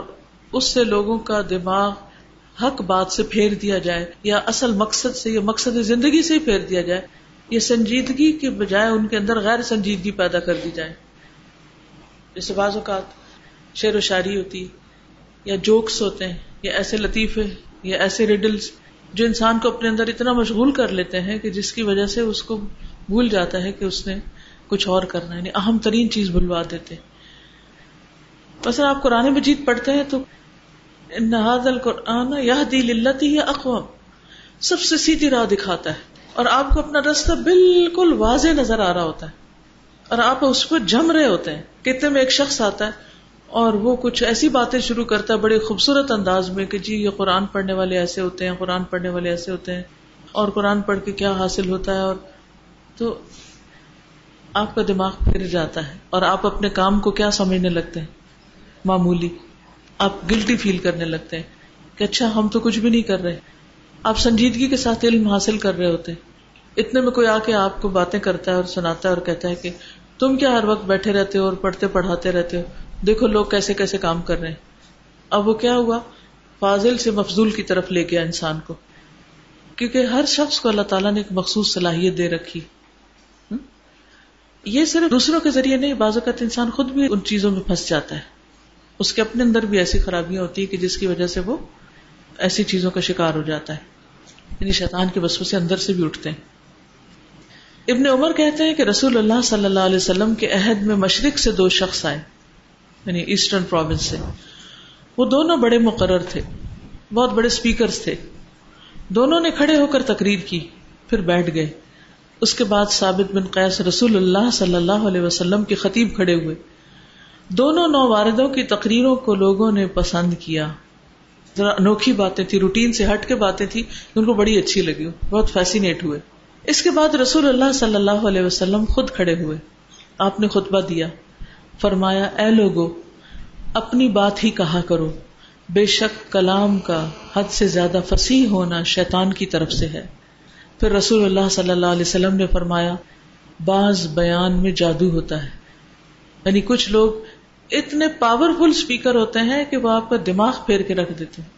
اس سے لوگوں کا دماغ حق بات سے پھیر دیا جائے، یا اصل مقصد سے یا مقصد زندگی سے ہی پھیر دیا جائے یہ سنجیدگی کے بجائے ان کے اندر غیر سنجیدگی پیدا کر دی جائے۔ جیسے بعض اوقات شعر و شاعری ہوتی، یا جوکس ہوتے ہیں، یا ایسے لطیفے، یا ایسے ریڈلس جو انسان کو اپنے اندر اتنا مشغول کر لیتے ہیں کہ جس کی وجہ سے اس کو بھول جاتا ہے کہ اس نے کچھ اور کرنا ہے یعنی اہم ترین چیز بھلوا دیتے۔ بس آپ قرآن مجید پڑھتے ہیں تو نہاد القرآن یہ دل ہی اقوام سب سے سیدھی راہ دکھاتا ہے۔ اور آپ کو اپنا رستہ بالکل واضح نظر آ رہا ہوتا ہے اور آپ اس پہ جم رہے ہوتے ہیں کتنے میں ایک شخص آتا ہے اور وہ کچھ ایسی باتیں شروع کرتا ہے بڑے خوبصورت انداز میں کہ جی یہ قرآن پڑھنے والے ایسے ہوتے ہیں، قرآن پڑھنے والے ایسے ہوتے ہیں اور قرآن پڑھ کے کیا حاصل ہوتا ہے اور تو آپ کا دماغ پھر جاتا ہے اور آپ اپنے کام کو کیا سمجھنے لگتے ہیں؟ معمولی آپ گلٹی فیل کرنے لگتے ہیں کہ اچھا ہم تو کچھ بھی نہیں کر رہے۔ آپ سنجیدگی کے ساتھ علم حاصل کر رہے ہوتے ہیں۔ اتنے میں کوئی آ کے آپ کو باتیں کرتا ہے اور سناتا ہے اور کہتا ہے کہ تم کیا ہر وقت بیٹھے رہتے ہو اور پڑھتے پڑھاتے رہتے ہو؟ دیکھو لوگ کیسے کیسے کام کر رہے ہیں۔ اب وہ کیا ہوا؟ فاضل سے مفضول کی طرف لے گیا انسان کو۔ کیونکہ ہر شخص کو اللہ تعالیٰ نے ایک مخصوص صلاحیت دے رکھی۔ یہ صرف دوسروں کے ذریعے نہیں، بعض اوقات انسان خود بھی ان چیزوں میں پھنس جاتا ہے۔ اس کے اپنے اندر بھی ایسی خرابیاں ہوتی ہے کہ جس کی وجہ سے وہ ایسی چیزوں کا شکار ہو جاتا ہے۔ یعنی شیطان کے بسوں سے اندر سے بھی اٹھتے ہیں۔ ابن عمر کہتے ہیں کہ رسول اللہ صلی اللہ علیہ وسلم کے عہد میں مشرق سے دو شخص آئے یعنی ایسٹرن پروونس سے۔ وہ دونوں بڑے مقرر تھے، بہت بڑے اسپیکر تھے۔ دونوں نے کھڑے ہو کر تقریر کی، پھر بیٹھ گئے۔ اس کے بعد ثابت بن قیس رسول اللہ صلی اللہ علیہ وسلم کے خطیب کھڑے ہوئے۔ دونوں نو واردوں کی تقریروں کو لوگوں نے پسند کیا۔ ذرا انوکھی باتیں تھی روٹین سے ہٹ کے باتیں تھی ان کو بڑی اچھی لگی، بہت فیسینیٹ ہوئے۔ اس کے بعد رسول اللہ صلی اللہ علیہ وسلم خود کھڑے ہوئے۔ آپ نے خطبہ دیا، فرمایا، اے لوگو، اپنی بات ہی کہا کرو۔ بے شک کلام کا حد سے زیادہ فصیح ہونا شیطان کی طرف سے ہے۔ پھر رسول اللہ صلی اللہ علیہ وسلم نے فرمایا، بعض بیان میں جادو ہوتا ہے۔ یعنی کچھ لوگ اتنے پاورفل اسپیکر ہوتے ہیں کہ وہ آپ کا دماغ پھیر کے رکھ دیتے ہیں۔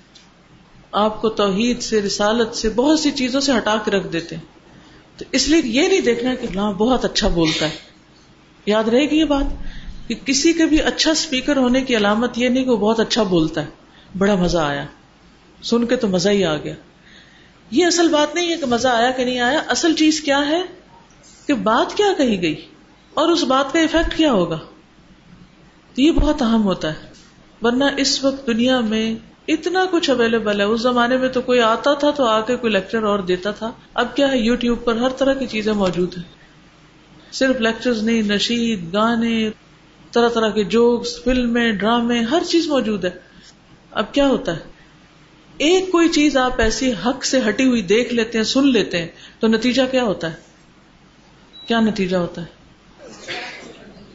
آپ کو توحید سے، رسالت سے بہت سی چیزوں سے ہٹا کے رکھ دیتے ہیں۔ تو اس لیے یہ نہیں دیکھنا کہ ہاں بہت اچھا بولتا ہے۔ یاد رہے گی یہ بات؟ کہ کسی کے بھی اچھا اسپیکر ہونے کی علامت یہ نہیں کہ وہ بہت اچھا بولتا ہے۔ بڑا مزہ آیا۔ سن کے تو مزہ ہی آ گیا۔ یہ اصل بات نہیں ہے کہ مزہ آیا کہ نہیں آیا۔ اصل چیز کیا ہے؟ کہ بات کیا کہی گئی اور اس بات کا افیکٹ کیا ہوگا؟ تو یہ بہت اہم ہوتا ہے۔ ورنہ اس وقت دنیا میں اتنا کچھ اویلیبل ہے۔ اس زمانے میں تو کوئی آتا تھا تو آ کے کوئی لیکچر اور دیتا تھا۔ اب کیا ہے؟ یو ٹیوب پر ہر طرح کی چیزیں موجود ہیں۔ صرف لیکچر نہیں، نشید، گانے، طرح طرح کے جوکس فلمیں ڈرامے ہر چیز موجود ہے۔ اب کیا ہوتا ہے؟ ایک کوئی چیز آپ ایسی حق سے ہٹی ہوئی دیکھ لیتے ہیں، سن لیتے ہیں، تو نتیجہ کیا ہوتا ہے؟ کیا نتیجہ ہوتا ہے؟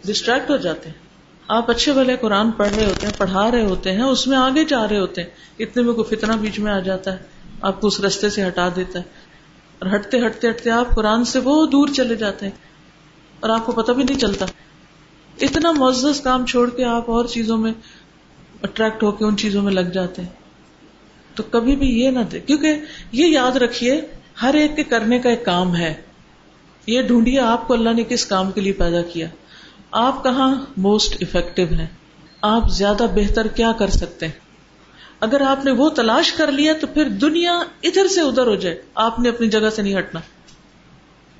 ڈسٹریکٹ ہو جاتے ہیں۔ آپ اچھے بھلے قرآن پڑھ رہے ہوتے ہیں، پڑھا رہے ہوتے ہیں، اس میں آگے جا رہے ہوتے ہیں، اتنے میں کوئی فتنہ بیچ میں آ جاتا ہے، آپ کو اس رستے سے ہٹا دیتا ہے۔ اور ہٹتے ہٹتے ہٹتے آپ قرآن سے بہت دور چلے جاتے ہیں اور آپ کو پتہ بھی نہیں چلتا۔ اتنا معزز کام چھوڑ کے آپ اور چیزوں میں اٹریکٹ ہو کے ان چیزوں میں لگ جاتے ہیں۔ تو کبھی بھی یہ نہ دے کیونکہ یہ یاد رکھیے، ہر ایک کے کرنے کا ایک کام ہے۔ یہ ڈھونڈیے آپ کو اللہ نے کس کام کے لیے پیدا کیا۔ آپ کہاں موسٹ افیکٹو ہیں؟ آپ زیادہ بہتر کیا کر سکتے ہیں؟ اگر آپ نے وہ تلاش کر لیا تو پھر دنیا ادھر سے ادھر ہو جائے۔ آپ نے اپنی جگہ سے نہیں ہٹنا۔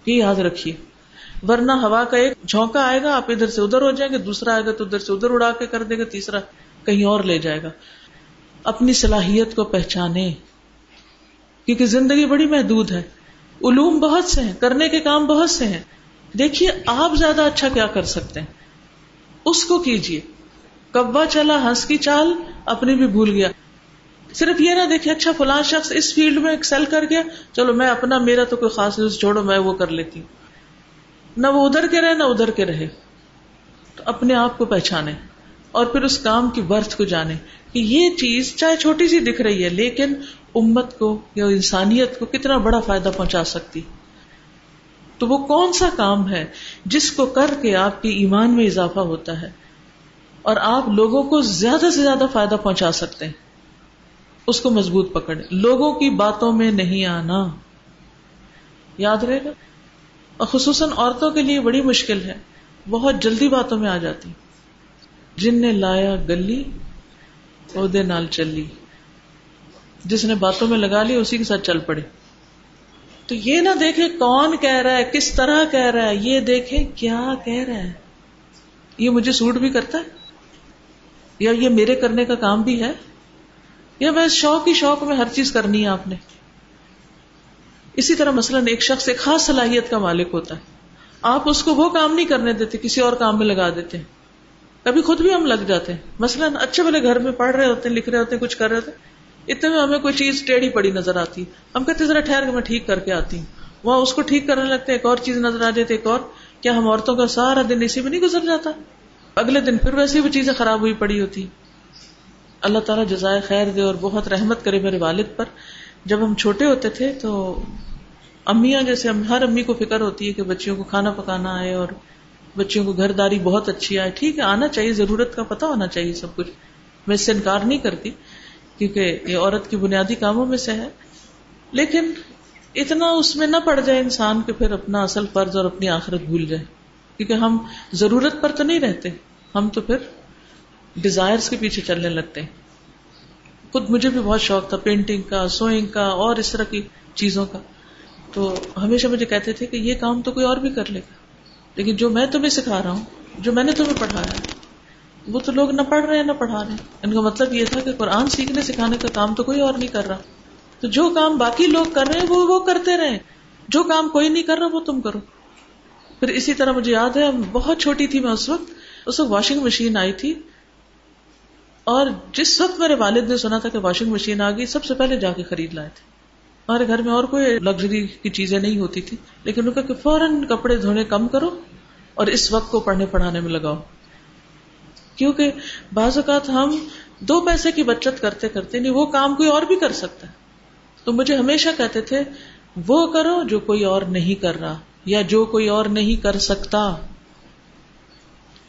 یہ یاد رکھیے۔ ورنہ ہوا کا ایک جھونکا آئے گا، آپ ادھر سے ادھر ہو جائیں گے، دوسرا آئے گا تو ادھر سے ادھر اڑا کے کر دے گا تیسرا کہیں اور لے جائے گا۔ اپنی صلاحیت کو پہچانے۔ کیونکہ زندگی بڑی محدود ہے۔ علوم بہت سے ہیں، کرنے کے کام بہت سے ہیں۔ دیکھیے، آپ زیادہ اچھا کیا کر سکتے ہیں؟ اس کو کیجیے کبا چلا، ہنس کی چال، اپنی بھی بھول گیا۔ صرف یہ نہ دیکھے اچھا فلاں شخص اس فیلڈ میں ایکسل کر گیا۔ چلو، میں اپنا، میرا تو کوئی خاص نیوز چھوڑو، میں وہ کر لیتی ہوں۔ نہ وہ ادھر کے رہے، نہ ادھر کے رہے۔ تو اپنے آپ کو پہچانے اور پھر اس کام کی برتھ کو جانے کہ یہ چیز چاہے چھوٹی سی دکھ رہی ہے، لیکن امت کو یا انسانیت کو کتنا بڑا فائدہ پہنچا سکتی۔ تو وہ کون سا کام ہے جس کو کر کے آپ کے ایمان میں اضافہ ہوتا ہے؟ اور آپ لوگوں کو زیادہ سے زیادہ فائدہ پہنچا سکتے ہیں۔ اس کو مضبوط پکڑے لوگوں کی باتوں میں نہیں آنا۔ یاد رہے گا؟ اور خصوصاً عورتوں کے لیے بڑی مشکل ہے۔ بہت جلدی باتوں میں آ جاتی۔ جن نے لایا گلی عہدے نال چلی۔ جس نے باتوں میں لگا لی، اسی کے ساتھ چل پڑے۔ تو یہ نہ دیکھے کون کہہ رہا ہے، کس طرح کہہ رہا ہے، یہ دیکھے کیا کہہ رہا ہے۔ یہ مجھے سوٹ بھی کرتا ہے؟ یا یہ میرے کرنے کا کام بھی ہے؟ یا میں شوق ہی شوق میں ہر چیز کرنی ہے آپ نے؟ اسی طرح مثلاً ایک شخص ایک خاص صلاحیت کا مالک ہوتا ہے۔ آپ اس کو وہ کام نہیں کرنے دیتے، کسی اور کام میں لگا دیتے۔ کبھی خود بھی ہم لگ جاتے ہیں۔ مثلاً اچھے بھلے گھر میں پڑھ رہے ہوتے ہیں، لکھ رہے ہوتے ہیں، کچھ کر رہے ہوتے ہیں۔ اتنے میں ہمیں کوئی چیز ٹیڑھی پڑی نظر آتی۔ ہم کہتے ذرا ٹھہر کے میں ٹھیک کر کے آتی ہوں۔ وہاں اس کو ٹھیک کرنے لگتے ایک اور چیز نظر آ جاتی ایک اور۔ کیا ہم عورتوں کا سارا دن اسی میں نہیں گزر جاتا؟ اگلے دن پھر ویسی وہ چیزیں خراب ہوئی پڑی ہوتی۔ اللہ تعالیٰ جزائے خیر دے اور بہت رحمت کرے میرے والد پر۔ جب ہم چھوٹے ہوتے تھے تو امیاں، جیسے ہر امی کو فکر ہوتی ہے کہ بچیوں کو کھانا پکانا آئے اور بچیوں کو گھر داری بہت اچھی آئے۔ ٹھیک ہے، آنا چاہیے، ضرورت کا پتا ہونا چاہیے سب کچھ۔ میں اس سے انکار نہیں کرتی۔ کیونکہ یہ عورت کی بنیادی کاموں میں سے ہے۔ لیکن اتنا اس میں نہ پڑ جائے انسان کے پھر اپنا اصل فرض اور اپنی آخرت بھول جائے۔ کیونکہ ہم ضرورت پر تو نہیں رہتے، ہم تو پھر ڈیزائر کے پیچھے چلنے لگتے ہیں۔ خود مجھے بھی بہت شوق تھا پینٹنگ کا سوئنگ کا اور اس طرح کی چیزوں کا۔ تو ہمیشہ مجھے کہتے تھے کہ یہ کام تو کوئی اور بھی کر لے گا۔ لیکن جو میں تمہیں سکھا رہا ہوں، جو میں نے تمہیں پڑھایا وہ تو لوگ نہ پڑھ رہے ہیں، نہ پڑھا رہے ہیں۔ ان کا مطلب یہ تھا کہ قرآن سیکھنے، سکھانے کا کام تو کوئی اور نہیں کر رہا۔ تو جو کام باقی لوگ کر رہے ہیں، وہ وہ کرتے رہے۔ جو کام کوئی نہیں کر رہا، وہ تم کرو۔ پھر اسی طرح مجھے یاد ہے بہت چھوٹی تھی میں اس وقت اس وقت واشنگ مشین آئی تھی۔ اور جس وقت میرے والد نے سنا تھا کہ واشنگ مشین آ گئی، سب سے پہلے جا کے خرید لائے تھے۔ ہمارے گھر میں اور کوئی لگژری کی چیزیں نہیں ہوتی تھی، لیکن ان کا کہ فوراً کپڑے دھونے کم کرو اور اس وقت کو پڑھنے پڑھانے میں لگاؤ۔ کیونکہ بعض اوقات ہم دو پیسے کی بچت کرتے کرتے نہیں، وہ کام کوئی اور بھی کر سکتا ہے۔ تو مجھے ہمیشہ کہتے تھے، وہ کرو جو کوئی اور نہیں کر رہا یا جو کوئی اور نہیں کر سکتا۔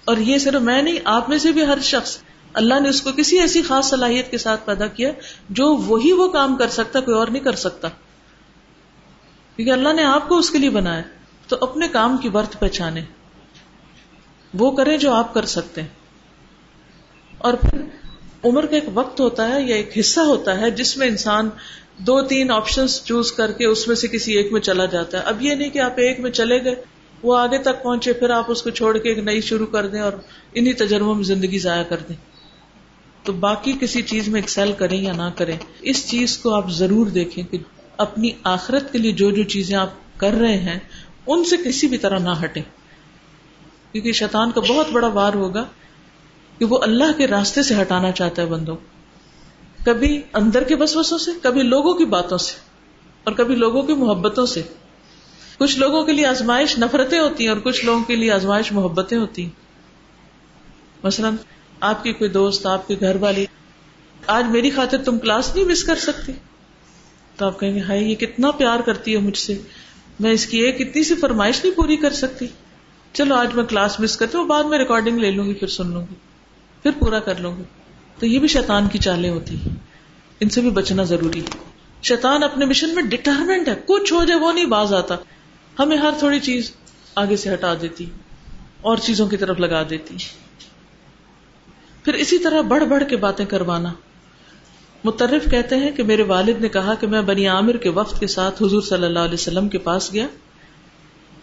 اور یہ صرف میں نہیں، آپ میں سے بھی ہر شخص۔ اللہ نے اس کو کسی ایسی خاص صلاحیت کے ساتھ پیدا کیا جو وہی وہ کام کر سکتا، کوئی اور نہیں کر سکتا۔ کیونکہ اللہ نے آپ کو اس کے لیے بنایا، تو اپنے کام کی ورت پہچانے۔ وہ کریں جو آپ کر سکتے ہیں۔ اور پھر عمر کا ایک وقت ہوتا ہے یا ایک حصہ ہوتا ہے جس میں انسان دو تین آپشن چوز کر کے اس میں سے کسی ایک میں چلا جاتا ہے۔ اب یہ نہیں کہ آپ ایک میں چلے گئے، وہ آگے تک پہنچے، پھر آپ اس کو چھوڑ کے ایک نئی شروع کر دیں اور انہیں تجربوں میں زندگی ضائع کر دیں۔ تو باقی کسی چیز میں ایکسل کریں یا نہ کریں، اس چیز کو آپ ضرور دیکھیں کہ اپنی آخرت کے لیے جو جو چیزیں آپ کر رہے ہیں، ان سے کسی بھی طرح نہ ہٹیں۔ کیونکہ شیطان کا بہت بڑا وار ہوگا۔ کہ وہ اللہ کے راستے سے ہٹانا چاہتا ہے بندوں کبھی اندر کے بسوسوں سے، کبھی لوگوں کی باتوں سے، اور کبھی لوگوں کی محبتوں سے۔ کچھ لوگوں کے لیے آزمائش نفرتیں ہوتی ہیں اور کچھ لوگوں کے لیے آزمائش محبتیں ہوتی ہیں۔ مثلاً، آپ کی کوئی دوست، آپ کے گھر والی، آج میری خاطر تم کلاس نہیں مس کر سکتی۔ تو آپ کہیں گے ہائی یہ کتنا پیار کرتی ہے مجھ سے۔ میں اس کی ایک اتنی سی فرمائش نہیں پوری کر سکتی۔ چلو، آج میں کلاس مس کرتی ہوں، بعد میں ریکارڈنگ لے لوں گی، پھر سن لوں گی۔ پھر پورا کر لوں گی تو یہ بھی شیطان کی چالیں ہوتی ہیں۔ ان سے بھی بچنا ضروری ہے۔ شیطان اپنے مشن میں ڈٹرمنٹ ہے۔ کچھ ہو جائے وہ نہیں باز آتا۔ ہمیں ہر تھوڑی چیز آگے سے ہٹا دیتی۔ اور چیزوں کی طرف لگا دیتی۔ پھر اسی طرح بڑھ بڑھ کے باتیں کروانا۔ مترف کہتے ہیں کہ میرے والد نے کہا کہ میں بنی عامر کے وقت کے ساتھ حضور صلی اللہ علیہ وسلم کے پاس گیا۔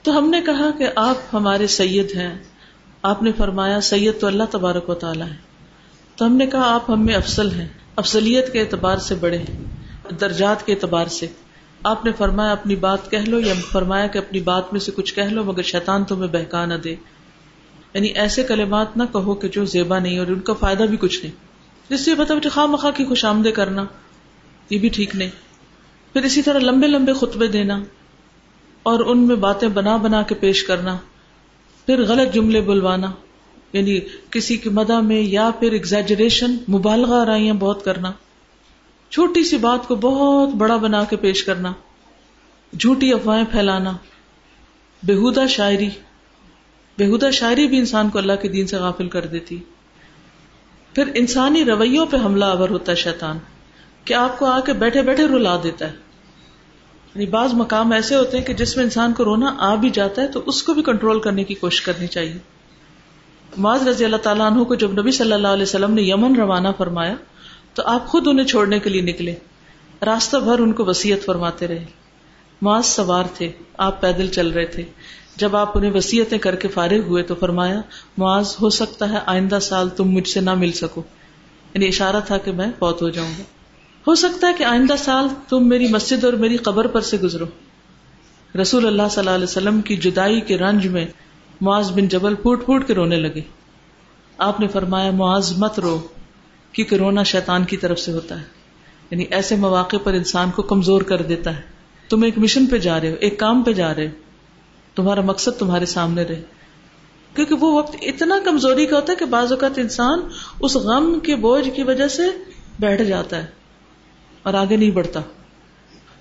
تو ہم نے کہا کہ آپ ہمارے سید ہیں۔ آپ نے فرمایا سید تو اللہ تبارک و تعالیٰ ہے۔ تو ہم نے کہا آپ ہم میں افسل ہیں۔ افسلیت کے اعتبار سے بڑے ہیں۔ درجات کے اعتبار سے۔ آپ نے فرمایا اپنی بات کہہ لو یا فرمایا کہ اپنی بات میں سے کچھ کہہ لو مگر شیطان تمہیں بہکا نہ دے۔ یعنی ایسے کلمات نہ کہو کہ جو زیبا نہیں اور ان کا فائدہ بھی کچھ نہیں۔ جس سے بتا خواہ مخواہ کی خوش آمدے کرنا۔ یہ بھی ٹھیک نہیں۔ پھر اسی طرح لمبے لمبے خطبے دینا اور ان میں باتیں بنا بنا کے پیش کرنا۔ پھر غلط جملے بلوانا یعنی کسی کی مدہ میں یا پھر ایگزیجریشن مبالغہ آرائیاں بہت کرنا، چھوٹی سی بات کو بہت بڑا بنا کے پیش کرنا، جھوٹی افواہیں پھیلانا بےحدہ شاعری بےحدہ شاعری بھی انسان کو اللہ کے دین سے غافل کر دیتی۔ پھر انسانی رویوں پہ حملہ آور ہوتا ہے شیطان، کہ آپ کو آ کے بیٹھے بیٹھے رلا دیتا ہے۔ یعنی بعض مقام ایسے ہوتے ہیں کہ جس میں انسان کو رونا آ بھی جاتا ہے تو اس کو بھی کنٹرول کرنے کی کوشش کرنی چاہیے۔ معاذ رضی اللہ تعالیٰ عنہ کو جب نبی صلی اللہ علیہ وسلم نے یمن روانہ فرمایا تو آپ خود انہیں چھوڑنے کے لیے نکلے۔ راستہ بھر ان کو وسیعت فرماتے رہے۔ معاذ سوار تھے، آپ پیدل چل رہے تھے۔ جب آپ انہیں وسیعتیں کر کے فارغ ہوئے تو فرمایا، معاذ ہو سکتا ہے آئندہ سال تم مجھ سے نہ مل سکو۔ یعنی اشارہ تھا کہ میں بہت ہو جاؤں گا۔ ہو سکتا ہے کہ آئندہ سال تم میری مسجد اور میری قبر پر سے گزرو۔ رسول اللہ صلی اللہ علیہ وسلم کی جدائی کے رنج میں معاذ بن جبل پھوٹ پھوٹ کے رونے لگے۔ آپ نے فرمایا، معاذ مت رو، کیونکہ رونا شیطان کی طرف سے ہوتا ہے۔ یعنی ایسے مواقع پر انسان کو کمزور کر دیتا ہے۔ تم ایک مشن پہ جا رہے ہو، ایک کام پہ جا رہے ہو۔ تمہارا مقصد تمہارے سامنے رہے۔ کیونکہ وہ وقت اتنا کمزوری کا ہوتا ہے کہ بعض اوقات انسان اس غم کے بوجھ کی وجہ سے بیٹھ جاتا ہے۔ اور آگے نہیں بڑھتا۔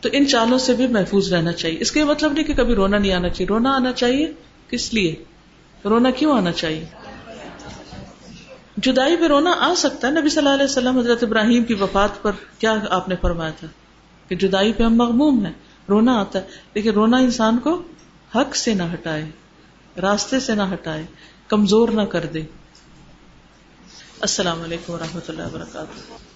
تو ان چالوں سے بھی محفوظ رہنا چاہیے۔ اس کا مطلب نہیں کہ کبھی رونا نہیں آنا چاہیے۔ رونا آنا چاہیے کس لیے؟ رونا کیوں آنا چاہیے؟ جدائی پہ رونا آ سکتا ہے۔ نبی صلی اللہ علیہ وسلم حضرت ابراہیم کی وفات پر کیا آپ نے فرمایا تھا کہ جدائی پہ ہم مغموم ہیں۔ رونا آتا ہے۔ لیکن رونا انسان کو حق سے نہ ہٹائے، راستے سے نہ ہٹائے، کمزور نہ کر دے۔ السلام علیکم و رحمۃ اللہ وبرکاتہ۔